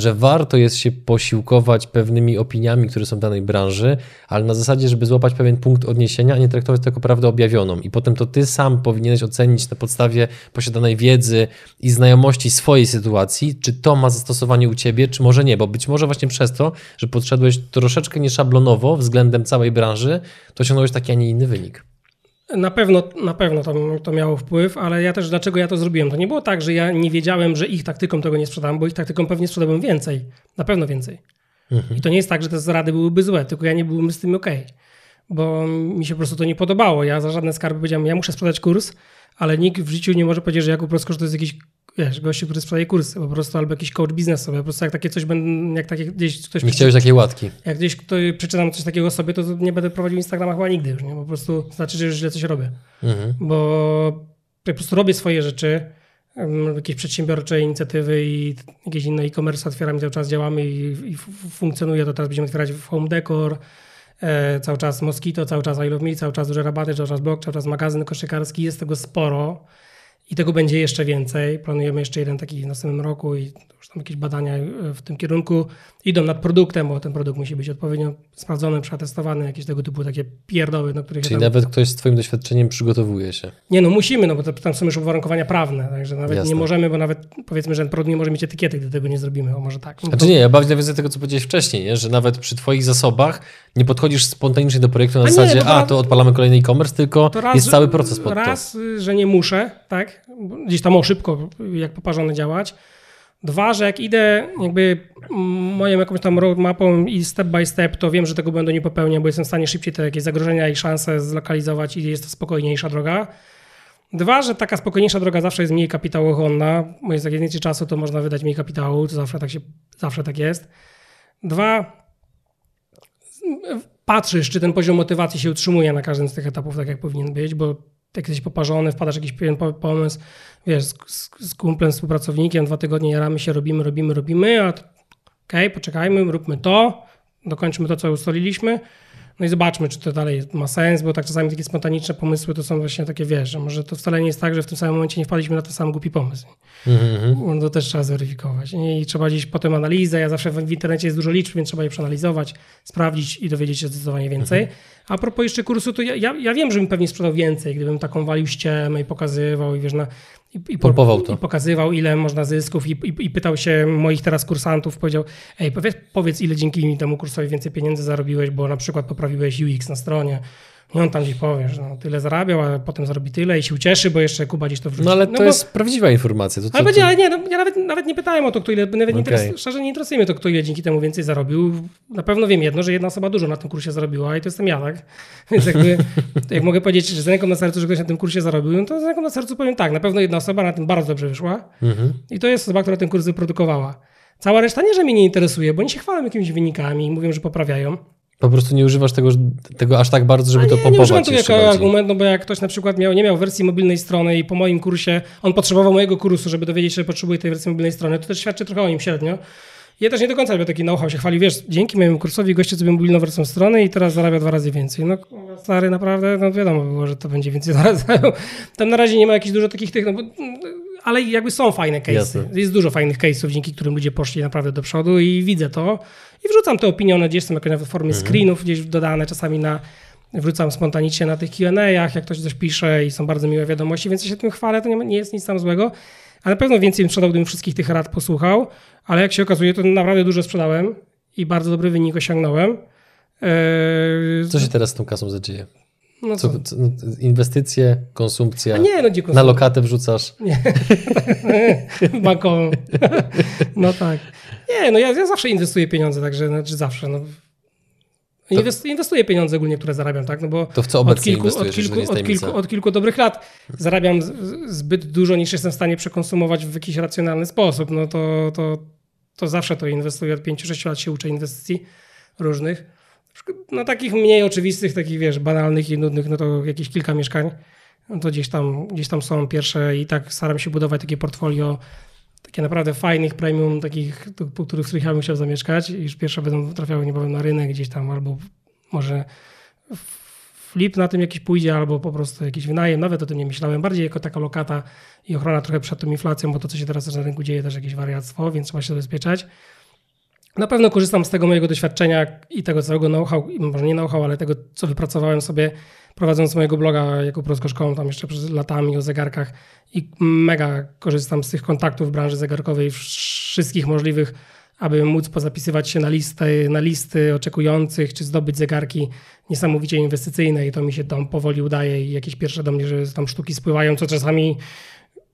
że warto jest się posiłkować pewnymi opiniami, które są w danej branży, ale na zasadzie, żeby złapać pewien punkt odniesienia, a nie traktować to jako prawdę objawioną. I potem to ty sam powinieneś ocenić na podstawie posiadanej wiedzy i znajomości swojej sytuacji, czy to ma zastosowanie u ciebie, czy może nie, bo być może właśnie przez to, że podszedłeś troszeczkę nieszablonowo względem całej branży, to osiągnąłeś taki, a nie inny wynik. Na pewno, na pewno to, to miało wpływ, ale ja też dlaczego ja to zrobiłem? To nie było tak, że ja nie wiedziałem, że ich taktyką tego nie sprzedam, bo ich taktyką pewnie sprzedałbym więcej. Na pewno więcej. Mhm. I to nie jest tak, że te rady byłyby złe, tylko ja nie byłbym z tym ok. Bo mi się po prostu to nie podobało. Ja za żadne skarby powiedziałem, ja muszę sprzedać kurs, ale nikt w życiu nie może powiedzieć, że Jakub Prosko, że to jest jakiś wiesz, gościu, który sprzedaje kursy po prostu, albo jakiś coach biznesowy, po prostu jak takie coś będę, jak takie gdzieś ktoś... Nie chciałeś takiej łatki. Jak gdzieś ktoś przeczytam coś takiego sobie, to nie będę prowadził Instagrama chyba nigdy już, nie? Po prostu znaczy, że już źle coś robię. Mhm. Bo po prostu robię swoje rzeczy, jakieś przedsiębiorcze inicjatywy i jakieś inne e-commerce otwieramy, cały czas działamy i, i funkcjonuje to. Teraz będziemy otwierać Home Decor, e, cały czas Mosquito, cały czas I Love Me, cały czas duże rabaty, cały czas blog, cały czas magazyn koszykarski. Jest tego sporo. I tego będzie jeszcze więcej. Planujemy jeszcze jeden taki w następnym roku i już tam jakieś badania e, w tym kierunku idą nad produktem, bo ten produkt musi być odpowiednio sprawdzony, przetestowany, jakieś tego typu takie pierdoły, na których... Czyli tam... nawet ktoś z twoim doświadczeniem przygotowuje się. Nie, no musimy, no bo to, tam są już uwarunkowania prawne, także nawet Jasne. nie możemy, bo nawet powiedzmy, że ten produkt nie może mieć etykiety, gdy tego nie zrobimy, o może tak. No znaczy to... nie, ja bardziej nawiązuję do tego, co powiedziałeś wcześniej, nie? że nawet przy twoich zasobach nie podchodzisz spontanicznie do projektu na a zasadzie, nie, a to odpalamy kolejny e-commerce, tylko raz, jest cały proces pod raz, to. Raz, że nie muszę, tak, gdzieś tam o szybko, jak poparzony działać, Dwa, że jak idę jakby moją jakąś tam roadmapą i step by step, to wiem, że tego błędu nie popełnię, bo jestem w stanie szybciej te jakieś zagrożenia i szanse zlokalizować i jest to spokojniejsza droga. Dwa, że taka spokojniejsza droga zawsze jest mniej kapitałochłonna, bo jest jak czasu, to można wydać mniej kapitału, to zawsze tak, się, zawsze tak jest. Dwa, patrzysz, czy ten poziom motywacji się utrzymuje na każdym z tych etapów, tak jak powinien być, bo jak jesteś poparzony, wpadasz jakiś pewien pomysł, wiesz, z, z, z kumplem, współpracownikiem, dwa tygodnie jaramy się, robimy, robimy, robimy, a okej, okay, poczekajmy, róbmy to, dokończmy to, co ustaliliśmy, no i zobaczmy, czy to dalej ma sens, bo tak czasami takie spontaniczne pomysły to są właśnie takie, wiesz, że może to wcale nie jest tak, że w tym samym momencie nie wpadliśmy na ten sam głupi pomysł. Mm-hmm. To też trzeba zweryfikować. I trzeba gdzieś potem analizę. Ja zawsze w internecie jest dużo liczb, więc trzeba je przeanalizować, sprawdzić i dowiedzieć się zdecydowanie więcej. Mm-hmm. A propos jeszcze kursu, to ja, ja, ja, wiem, że bym pewnie sprzedał więcej, gdybym taką walił ściemę i pokazywał i wiesz, na, i, i, po, i pokazywał, ile można zysków i, i, i, pytał się moich teraz kursantów, powiedział, ej, powiedz, powiedz, ile dzięki temu kursowi więcej pieniędzy zarobiłeś, bo na przykład poprawiłeś UX na stronie, i on tam gdzieś powie, że no, tyle zarabiał, a potem zarobi tyle i się ucieszy, bo jeszcze Kuba gdzieś to wrzuci. No ale to no, jest prawdziwa informacja. To, ale, będzie, ale nie, no, ja nawet, nawet nie pytałem o to, kto ile, nawet okay. nie interes, szczerze nie interesuje mnie to, kto ile dzięki temu więcej zarobił. Na pewno wiem jedno, że jedna osoba dużo na tym kursie zarobiła i to jestem ja, tak? (laughs) Więc jakby, jak mogę powiedzieć, że z ręką na sercu, że ktoś na tym kursie zarobił, no to z ręką na sercu powiem tak, na pewno jedna osoba na tym bardzo dobrze wyszła mhm. i to jest osoba, która ten kurs wyprodukowała. Cała reszta nie, że mnie nie interesuje, bo oni się chwalą jakimiś wynikami i mówią, że poprawiają. Po prostu nie używasz tego, tego aż tak bardzo, żeby nie, to pompować. Nie używam tego jako bardziej. argument, no bo jak ktoś na przykład miał, nie miał wersji mobilnej strony i po moim kursie, on potrzebował mojego kursu, żeby dowiedzieć się, że potrzebuje tej wersji mobilnej strony, to też świadczy trochę o nim średnio. Ja też nie do końca by taki know-how się chwali. Wiesz, dzięki mojemu kursowi goście sobie mobilną wersją strony i teraz zarabia dwa razy więcej. No stary, naprawdę, no wiadomo było, że to będzie więcej zarabiał. Tam na razie nie ma jakichś dużo takich tych, no bo, ale jakby są fajne case'y. Jest dużo fajnych case'ów, dzięki którym ludzie poszli naprawdę do przodu i widzę to. I wrzucam te opiniony, gdzieś są jakieś w formie mhm. screenów gdzieś dodane czasami na wrzucam spontanicznie na tych Q&A'ach, jak ktoś coś pisze i są bardzo miłe wiadomości, więc ja się tym chwalę, to nie, nie jest nic tam złego. A na pewno więcej bym sprzedał, gdybym wszystkich tych rad posłuchał, ale jak się okazuje, to naprawdę dużo sprzedałem i bardzo dobry wynik osiągnąłem. Eee... Co się teraz z tą kasą zadzieje? No co? Co, no, inwestycje, konsumpcja. A nie, no gdzie konsumpcja? Na lokatę wrzucasz. Nie. (laughs) Bankową. no tak. Nie, no ja, ja zawsze inwestuję pieniądze, także znaczy zawsze. No. Inwest, inwestuję pieniądze ogólnie, które zarabiam, tak? No bo to w co obecnie od kilku, od kilku, od, kilku, od kilku dobrych lat zarabiam zbyt dużo, niż jestem w stanie przekonsumować w jakiś racjonalny sposób. No to, to, to zawsze to inwestuję. Od 5-6 lat się uczę inwestycji różnych. No takich mniej oczywistych, takich wiesz, banalnych i nudnych, no to jakieś kilka mieszkań. No to gdzieś tam, gdzieś tam są pierwsze i tak staram się budować takie portfolio takie naprawdę fajnych premium, takich, po których, których ja bym chciał zamieszkać już pierwsze będą trafiały niebawem na rynek gdzieś tam, albo może flip na tym jakiś pójdzie, albo po prostu jakiś wynajem. Nawet o tym nie myślałem. Bardziej jako taka lokata i ochrona trochę przed tą inflacją, bo to, co się teraz na rynku dzieje, też jakieś wariactwo, więc trzeba się zabezpieczać. Na pewno korzystam z tego mojego doświadczenia i tego całego know-how, może nie know-how, ale tego, co wypracowałem sobie prowadząc mojego bloga jako polską szkołą tam jeszcze przez latami o zegarkach i mega korzystam z tych kontaktów w branży zegarkowej wszystkich możliwych, aby móc pozapisywać się na listy, na listy oczekujących, czy zdobyć zegarki niesamowicie inwestycyjne i to mi się tam powoli udaje i jakieś pierwsze do mnie, że tam sztuki spływają, co czasami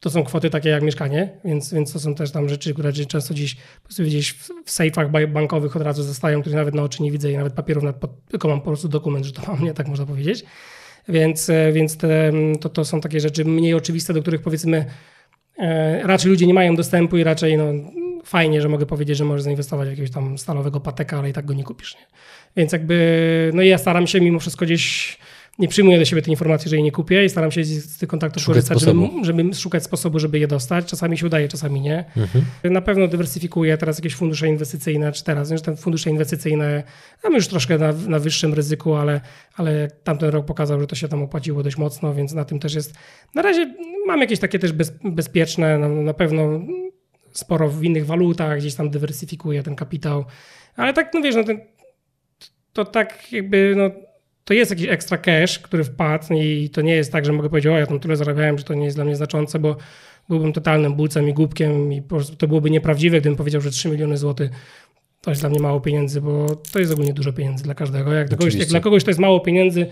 to są kwoty takie jak mieszkanie, więc, więc to są też tam rzeczy, które często gdzieś, gdzieś w, w sejfach bankowych od razu zostają, które nawet na oczy nie widzę i nawet papierów, nad, tylko mam po prostu dokument, że to mam, nie tak można powiedzieć. Więc, e, więc te, to, to są takie rzeczy mniej oczywiste, do których powiedzmy e, raczej ludzie nie mają dostępu i raczej no, fajnie, że mogę powiedzieć, że możesz zainwestować w jakiegoś tam stalowego pateka, ale i tak go nie kupisz. Nie? Więc jakby, no i ja staram się mimo wszystko gdzieś nie przyjmuję do siebie tej informacji, że jej nie kupię i staram się z tych kontaktów szukać korzystać, żeby, żeby, szukać sposobu, żeby je dostać. Czasami się udaje, czasami nie. Mhm. Na pewno dywersyfikuję teraz jakieś fundusze inwestycyjne, czy teraz, że te fundusze inwestycyjne, mamy już troszkę na, na wyższym ryzyku, ale, ale tamten rok pokazał, że to się tam opłaciło dość mocno, więc na tym też jest. Na razie mam jakieś takie też bez, bezpieczne, na, na pewno sporo w innych walutach, gdzieś tam dywersyfikuję ten kapitał, ale tak, no wiesz, no ten, to tak jakby, no to jest jakiś ekstra cash, który wpadł i to nie jest tak, że mogę powiedzieć, o ja tam tyle zarabiałem, że to nie jest dla mnie znaczące, bo byłbym totalnym bulcem i głupkiem i to byłoby nieprawdziwe, gdybym powiedział, że 3 miliony złotych to jest dla mnie mało pieniędzy, bo to jest ogólnie dużo pieniędzy dla każdego. Jak, dla kogoś, jak dla kogoś to jest mało pieniędzy,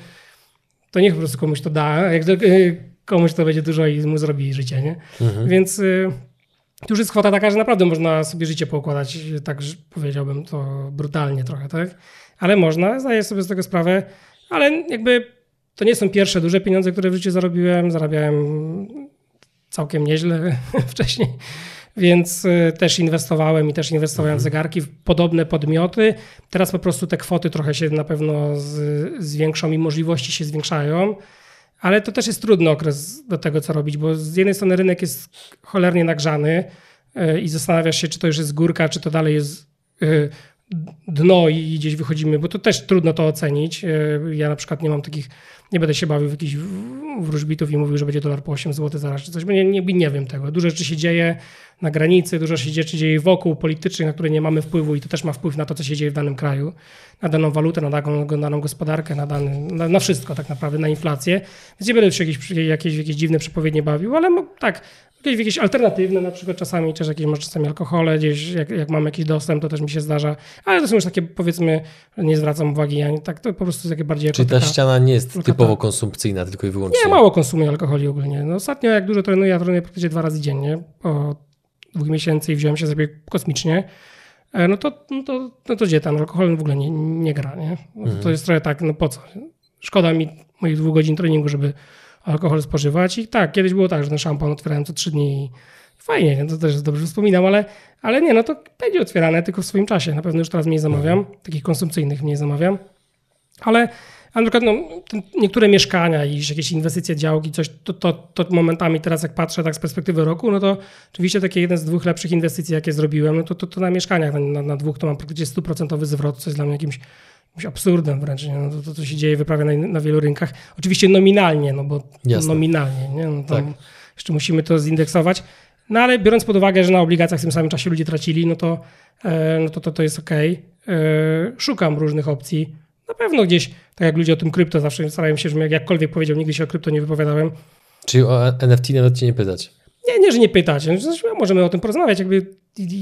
to niech po prostu komuś to da, a jak (laughs) komuś to będzie dużo i mu zrobi życie, nie? Mhm. Więc y, tu już jest kwota taka, że naprawdę można sobie życie poukładać, tak powiedziałbym to brutalnie trochę, tak? Ale można, zdaję sobie z tego sprawę, ale jakby to nie są pierwsze duże pieniądze, które w życiu zarobiłem. Zarabiałem całkiem nieźle (laughs) wcześniej, więc y, też inwestowałem i też inwestowałem w mhm. zegarki w podobne podmioty. Teraz po prostu te kwoty trochę się na pewno z, zwiększą i możliwości się zwiększają. Ale to też jest trudny okres do tego, co robić, bo z jednej strony rynek jest cholernie nagrzany y, i zastanawiasz się, czy to już jest górka, czy to dalej jest y, dno i gdzieś wychodzimy, bo to też trudno to ocenić. E, ja na przykład nie mam takich, nie będę się bawił w jakichś wróżbitów i mówił, że będzie dolar po 8 zł zaraz czy coś, bo nie, nie, nie wiem tego. Dużo rzeczy się dzieje na granicy, dużo się dzieje, dzieje wokół politycznych, na które nie mamy wpływu i to też ma wpływ na to, co się dzieje w danym kraju, na daną walutę, na daną, na daną gospodarkę, na, dany, na, na, wszystko tak naprawdę, na inflację. Więc nie będę się jakieś, jakieś, jakieś dziwne przepowiednie bawił, ale tak, Gdzieś jakieś alternatywne, na przykład czasami też jakieś może czasami alkohole, gdzieś jak, jak mam jakiś dostęp, to też mi się zdarza, ale to są już takie powiedzmy, nie zwracam uwagi, ani tak, to po prostu takie bardziej Czy ta ściana nie jest typowo konsumpcyjna, tylko i wyłącznie? Nie, mało konsumuję alkoholi ogólnie. No, ostatnio jak dużo trenuję, ja trenuję praktycznie dwa razy dziennie, po dwóch miesięcy i wziąłem się sobie kosmicznie, e, no to, no to, no to gdzie tam alkohol w ogóle nie, nie gra, nie? Mhm. To jest trochę tak, no po co? Szkoda mi moich dwóch godzin treningu, żeby alkohol spożywać. I tak, kiedyś było tak, że ten szampan otwierałem co trzy dni i fajnie, nie? to też dobrze wspominam, ale, ale nie, no to będzie otwierane tylko w swoim czasie. Na pewno już teraz mniej zamawiam, mhm. takich konsumpcyjnych mniej zamawiam, ale a na przykład no, niektóre mieszkania i jakieś inwestycje, działki, coś, to, to, to, momentami teraz jak patrzę tak z perspektywy roku, no to oczywiście takie jeden z dwóch lepszych inwestycji, jakie zrobiłem, no to, to, to na mieszkaniach, na, na dwóch to mam praktycznie stuprocentowy zwrot, co jest dla mnie jakimś jakimś absurdem wręcz, nie? No to, to, to się dzieje, wyprawia na, na wielu rynkach. Oczywiście nominalnie, no bo Jasne. nominalnie, nie? No tak. Jeszcze musimy to zindeksować. No ale biorąc pod uwagę, że na obligacjach w tym samym czasie ludzie tracili, no to, e, no to, to, to jest ok. E, szukam różnych opcji. Na pewno gdzieś, tak jak ludzie o tym krypto zawsze starają się, żebym jakkolwiek powiedział, nigdy się o krypto nie wypowiadałem. Czyli o NFT nawet cię nie pytać? Nie, nie, że nie pytać. Możemy o tym porozmawiać. Jakby,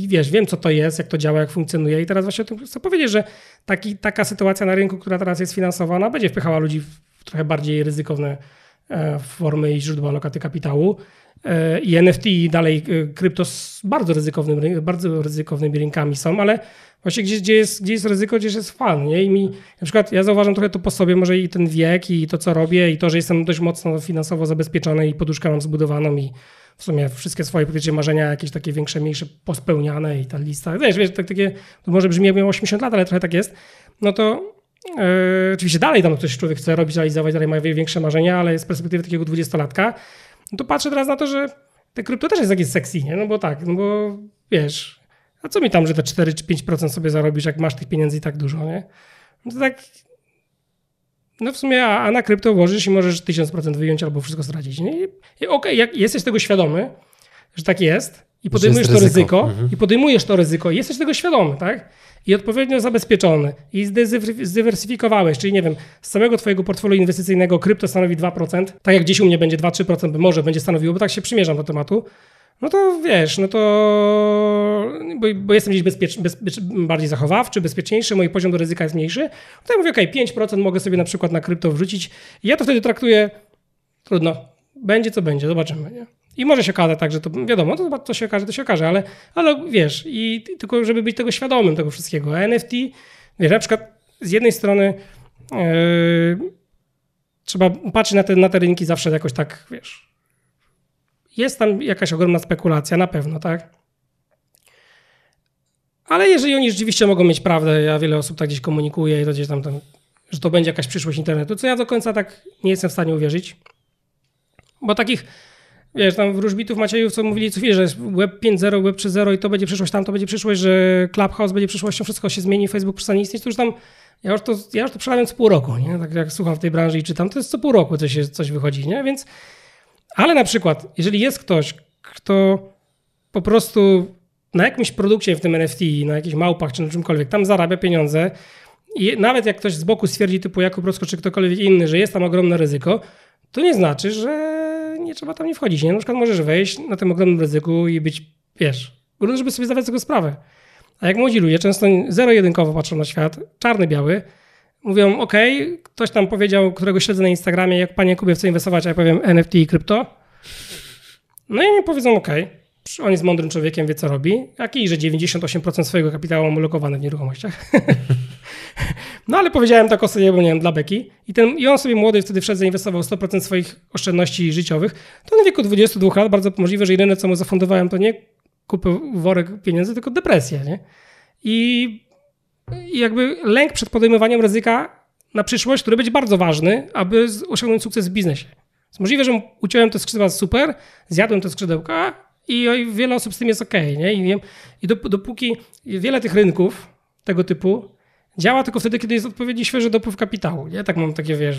wiesz, wiem, co to jest, jak to działa, jak funkcjonuje i teraz właśnie o tym chcę powiedzieć, że taki, taka sytuacja na rynku, która teraz jest finansowana, będzie wpychała ludzi w trochę bardziej ryzykowne e, formy i źródła lokaty kapitału. E, I NFT i dalej e, krypto z bardzo, ryzykownym, bardzo ryzykownymi rynkami są, ale właśnie gdzie, gdzie, jest, gdzie jest ryzyko, gdzieś jest fan. Nie? I mi, na przykład ja zauważam trochę to po sobie, może i ten wiek, i to, co robię, i to, że jestem dość mocno finansowo zabezpieczony i poduszkę mam zbudowaną i w sumie wszystkie swoje powiedzcie marzenia jakieś takie większe, mniejsze pospełniane i ta lista, wiesz, wiesz tak, takie, to może brzmi jakby 80 lat, ale trochę tak jest, no to yy, oczywiście dalej tam coś człowiek chce robić, realizować, dalej ma większe marzenia, ale z perspektywy takiego dwudziestolatka, no to patrzę teraz na to, że te krypto też jest jakieś sexy, nie? No bo tak, no bo wiesz, a co mi tam, że te 4 czy 5% sobie zarobisz, jak masz tych pieniędzy i tak dużo, nie? No to tak no w sumie, a, a na krypto włożysz i możesz 1000% wyjąć albo wszystko stracić. Nie? I, okej, okay, jak jesteś tego świadomy, że tak jest i podejmujesz to ryzyko. ryzyko, Mhm. i podejmujesz to ryzyko, i jesteś tego świadomy, tak? I odpowiednio zabezpieczony, i zdywer- zdywersyfikowałeś, czyli nie wiem, z całego twojego portfolio inwestycyjnego krypto stanowi 2%, tak jak gdzieś u mnie będzie 2-3%, by może będzie stanowiło, bo tak się przymierzam do tematu, no to wiesz, no to bo, bo jestem gdzieś bezpiecz, bardziej zachowawczy, bezpieczniejszy, mój poziom do ryzyka jest mniejszy, to ja mówię, okej, 5% mogę sobie na przykład na krypto wrzucić i ja to wtedy traktuję, trudno, będzie co będzie, zobaczymy, nie? I może się okazać tak, że to wiadomo, to co się okaże, to się okaże, ale, ale wiesz, i tylko żeby być tego świadomym, tego wszystkiego. A NFT, wiesz, na przykład z jednej strony yy, trzeba patrzeć na te, na te rynki zawsze jakoś tak, wiesz, jest tam jakaś ogromna spekulacja, na pewno, tak? Ale jeżeli oni rzeczywiście mogą mieć prawdę, ja wiele osób tak gdzieś komunikuje i to gdzieś tam, tam, że to będzie jakaś przyszłość internetu, co ja do końca tak nie jestem w stanie uwierzyć. Bo takich, wiesz, tam wróżbitów Maciejów, co mówili co chwilę, że web 5.0, web 3.0 i to będzie przyszłość, tam to będzie przyszłość, że Clubhouse będzie przyszłością, wszystko się zmieni, Facebook przestanie istnieć, to już tam, ja już to, ja już to przerabiam co pół roku, nie? Tak jak słucham w tej branży i czytam, to jest co pół roku coś, coś wychodzi, nie? Więc, ale na przykład, jeżeli jest ktoś, kto po prostu na jakimś produkcie w tym NFT, na jakichś małpach czy na czymkolwiek, tam zarabia pieniądze i nawet jak ktoś z boku stwierdzi typu Jakub Rosko czy ktokolwiek inny, że jest tam ogromne ryzyko, to nie znaczy, że nie trzeba tam nie wchodzić. Nie? Na przykład możesz wejść na tym ogromnym ryzyku i być, wiesz, grunt, żeby sobie zdawać z tego sprawę. A jak młodzi ludzie często zero-jedynkowo patrzą na świat, czarny-biały, mówią, ok, ktoś tam powiedział, którego śledzę na Instagramie, jak panie Kubie co inwestować, a ja powiem NFT i krypto. No i mi powiedzą, ok, on jest mądrym człowiekiem, wie co robi, jak i że 98% swojego kapitału mam ulokowane w nieruchomościach. (laughs) No ale powiedziałem tak o sobie, bo nie wiem, dla beki. I, ten, I on sobie młody wtedy wszedł, zainwestował 100% swoich oszczędności życiowych. To na wieku 22 lat bardzo możliwe, że jedyne co mu zafundowałem to nie kupę worek pieniędzy, tylko depresję, nie? I, I jakby lęk przed podejmowaniem ryzyka na przyszłość, który będzie bardzo ważny, aby osiągnąć sukces w biznesie. Jest możliwe, że uciąłem te skrzydła super, zjadłem te skrzydełka i wiele osób z tym jest ok, nie? I, wiem, i dop- dopóki wiele tych rynków tego typu działa tylko wtedy, kiedy jest odpowiedni świeży dopływ kapitału, nie? Tak mam takie, wiesz...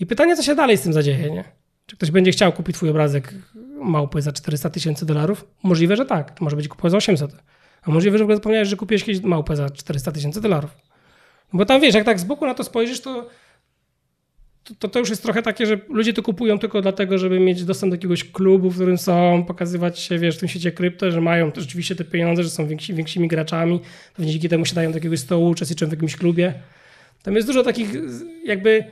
I pytanie, co się dalej z tym zadzieje, nie? Czy ktoś będzie chciał kupić twój obrazek małpy za 400 tysięcy dolarów? Możliwe, że tak. To może być kupował za 800. A możliwe, że w ogóle zapomniałeś, że kupiłeś kiedyś małpę za 400 tysięcy dolarów. Bo tam wiesz, jak tak z boku na to spojrzysz, to, to, to, już jest trochę takie, że ludzie to kupują tylko dlatego, żeby mieć dostęp do jakiegoś klubu, w którym są, pokazywać się, wiesz, w tym świecie krypto, że mają rzeczywiście te pieniądze, że są więksi, większymi graczami, pewnie dzięki temu siadają do jakiegoś stołu, uczestniczą w jakimś klubie. Tam jest dużo takich jakby,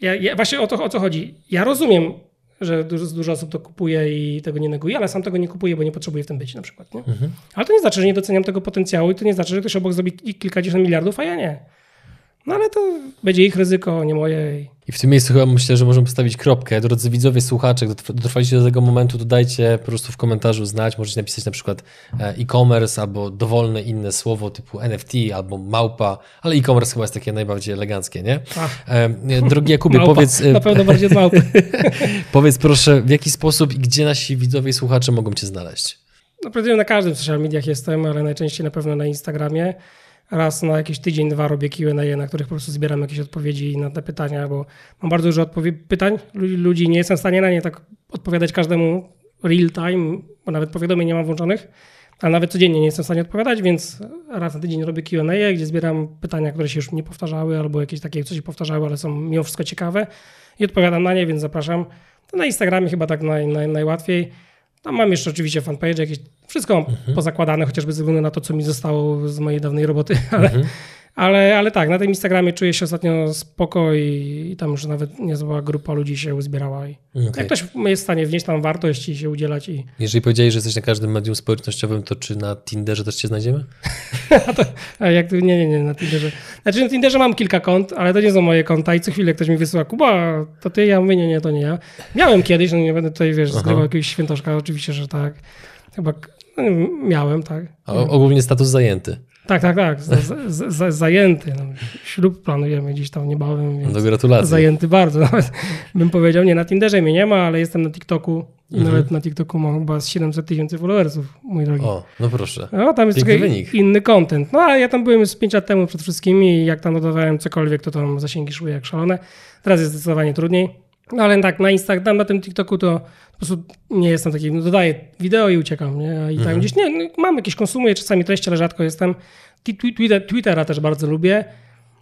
ja, ja, właśnie o to, o co chodzi. Ja rozumiem, że dużo, dużo osób to kupuje i tego nie neguje, ale sam tego nie kupuję, bo nie potrzebuję w tym być na przykład. Nie? Ale to nie znaczy, że nie doceniam tego potencjału i to nie znaczy, że ktoś obok zrobi ki- kilkadziesiąt miliardów, a ja nie. No ale to będzie ich ryzyko, nie moje. i- w tym miejscu chyba myślę, że możemy postawić kropkę. Drodzy widzowie, słuchacze, dotrwaliście do tego momentu, to dajcie po prostu w komentarzu znać. Możecie napisać na przykład e, e-commerce albo dowolne inne słowo typu NFT albo małpa, ale e-commerce chyba jest takie najbardziej eleganckie, nie? Ach. E, drogi Jakubie, Małpa. powiedz, e, Na pewno bardziej od małpy. (laughs) powiedz proszę, w jaki sposób i gdzie nasi widzowie i słuchacze mogą cię znaleźć? No na każdym social mediach jestem, ale najczęściej na pewno na Instagramie. Raz na jakiś tydzień, dwa robię Q&A, na których po prostu zbieram jakieś odpowiedzi na te pytania, bo mam bardzo dużo pytań lu- ludzi. Nie jestem w stanie na nie tak odpowiadać każdemu real time, bo nawet powiadomień nie mam włączonych, ale nawet codziennie nie jestem w stanie odpowiadać, więc raz na tydzień robię Q&A, gdzie zbieram pytania, które się już nie powtarzały, albo jakieś takie, co się powtarzały, ale są mimo wszystko ciekawe i odpowiadam na nie, więc zapraszam. To na Instagramie chyba tak naj, naj, najłatwiej. Tam mam jeszcze oczywiście fanpage, jakieś, wszystko mam pozakładane, chociażby ze względu na to, co mi zostało z mojej dawnej roboty, (laughs) ale, ale, ale tak, na tym Instagramie czuję się ostatnio spoko i, i tam już nawet niezła grupa ludzi się uzbierała. I Okej. Jak ktoś jest w stanie wnieść tam wartość i się udzielać i (laughs) Jeżeli powiedziałeś, że jesteś na każdym medium społecznościowym, to czy na Tinderze też cię znajdziemy? A jak nie, nie, nie, na Tinderze. Znaczy na Tinderze mam kilka kont, ale to nie są moje konta i co chwilę ktoś mi wysyła, Kuba, to ty, ja mówię, nie, nie, to nie ja. Miałem kiedyś, no nie będę tutaj, wiesz, Aha. zgrywał jakiegoś świętoszka, oczywiście, że tak. Chyba no, miałem, tak. A ogólnie status zajęty. Tak, tak, tak, z, z, z, zajęty. No, ślub planujemy gdzieś tam niebawem, więc No gratulacje. zajęty bardzo. Nawet bym powiedział, nie, na Tinderze mnie nie ma, ale jestem na TikToku i Mhm. nawet na TikToku mam chyba z 700 tysięcy followersów, mój drogi. O, no proszę. No, tam jest Piękny inny content. No, ale ja tam byłem już 5 lat temu przed wszystkimi i jak tam dodawałem cokolwiek, to tam zasięgi szły jak szalone. Teraz jest zdecydowanie trudniej. No ale tak, na Instagram, na tym TikToku to po prostu nie jestem taki, no dodaję wideo i uciekam, nie? I tam gdzieś, nie, no, mam jakieś, konsumuję czasami treści, ale rzadko jestem. Twitter, Twittera też bardzo lubię.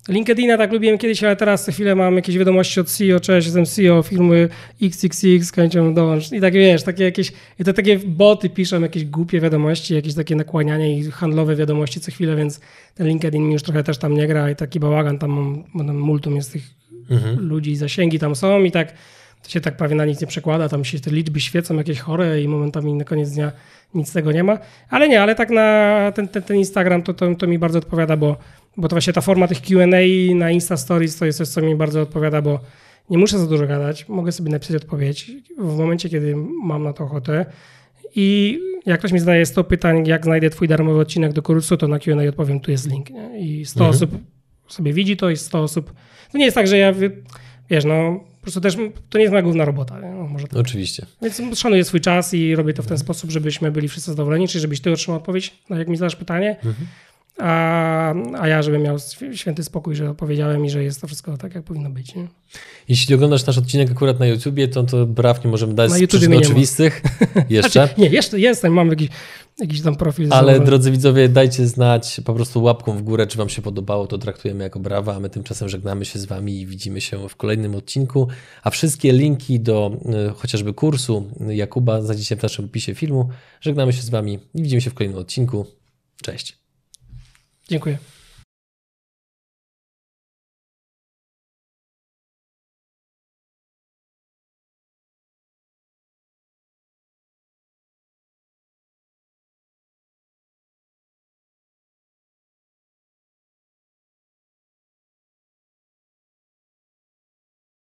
LinkedIna tak lubiłem kiedyś, ale teraz co chwilę mam jakieś wiadomości od CEO, cześć, jestem CEO firmy XXX, chęcią dołącz. I tak wiesz, takie jakieś, i to takie boty piszą jakieś głupie wiadomości, jakieś takie nakłanianie i handlowe wiadomości co chwilę, więc ten LinkedIn mi już trochę też tam nie gra i taki bałagan tam mam multum jest tych mhm. ludzi, zasięgi tam są i tak to się tak prawie na nic nie przekłada, tam się te liczby świecą jakieś chore i momentami na koniec dnia nic z tego nie ma. Ale nie, ale tak na ten, ten, ten Instagram to, to, to mi bardzo odpowiada, bo bo to właśnie ta forma tych Q&A na Insta Stories to jest coś, co mi bardzo odpowiada, bo nie muszę za dużo gadać, mogę sobie napisać odpowiedź w momencie, kiedy mam na to ochotę. I jak ktoś mi zadaje 100 pytań, jak znajdę twój darmowy odcinek do kursu, to na Q&A odpowiem, tu jest link. Nie? I 100 mhm. osób sobie widzi to i 100 osób... To nie jest tak, że ja, wiesz, no po prostu też to nie jest moja główna robota. No, może tak. Oczywiście. Więc szanuję swój czas i robię to w ten sposób, żebyśmy byli wszyscy zadowoleni, czyli żebyś ty otrzymał odpowiedź, jak mi zadasz pytanie. Mhm a, a ja, żebym miał święty spokój, że opowiedziałem i że jest to wszystko tak, jak powinno być. Nie? Jeśli oglądasz nasz odcinek akurat na YouTubie, to, to braw nie możemy dać na z przyczyn oczywistych. (laughs) Jeszcze? Znaczy, nie, jeszcze jestem, mam jakiś, jakiś tam profil. Ale drodzy widzowie, dajcie znać po prostu łapką w górę, czy wam się podobało, to traktujemy jako brawa, a my tymczasem żegnamy się z wami i widzimy się w kolejnym odcinku. A wszystkie linki do y, chociażby kursu Jakuba znajdziecie w naszym opisie filmu. Żegnamy się z wami i widzimy się w kolejnym odcinku. Cześć. Dziękuję.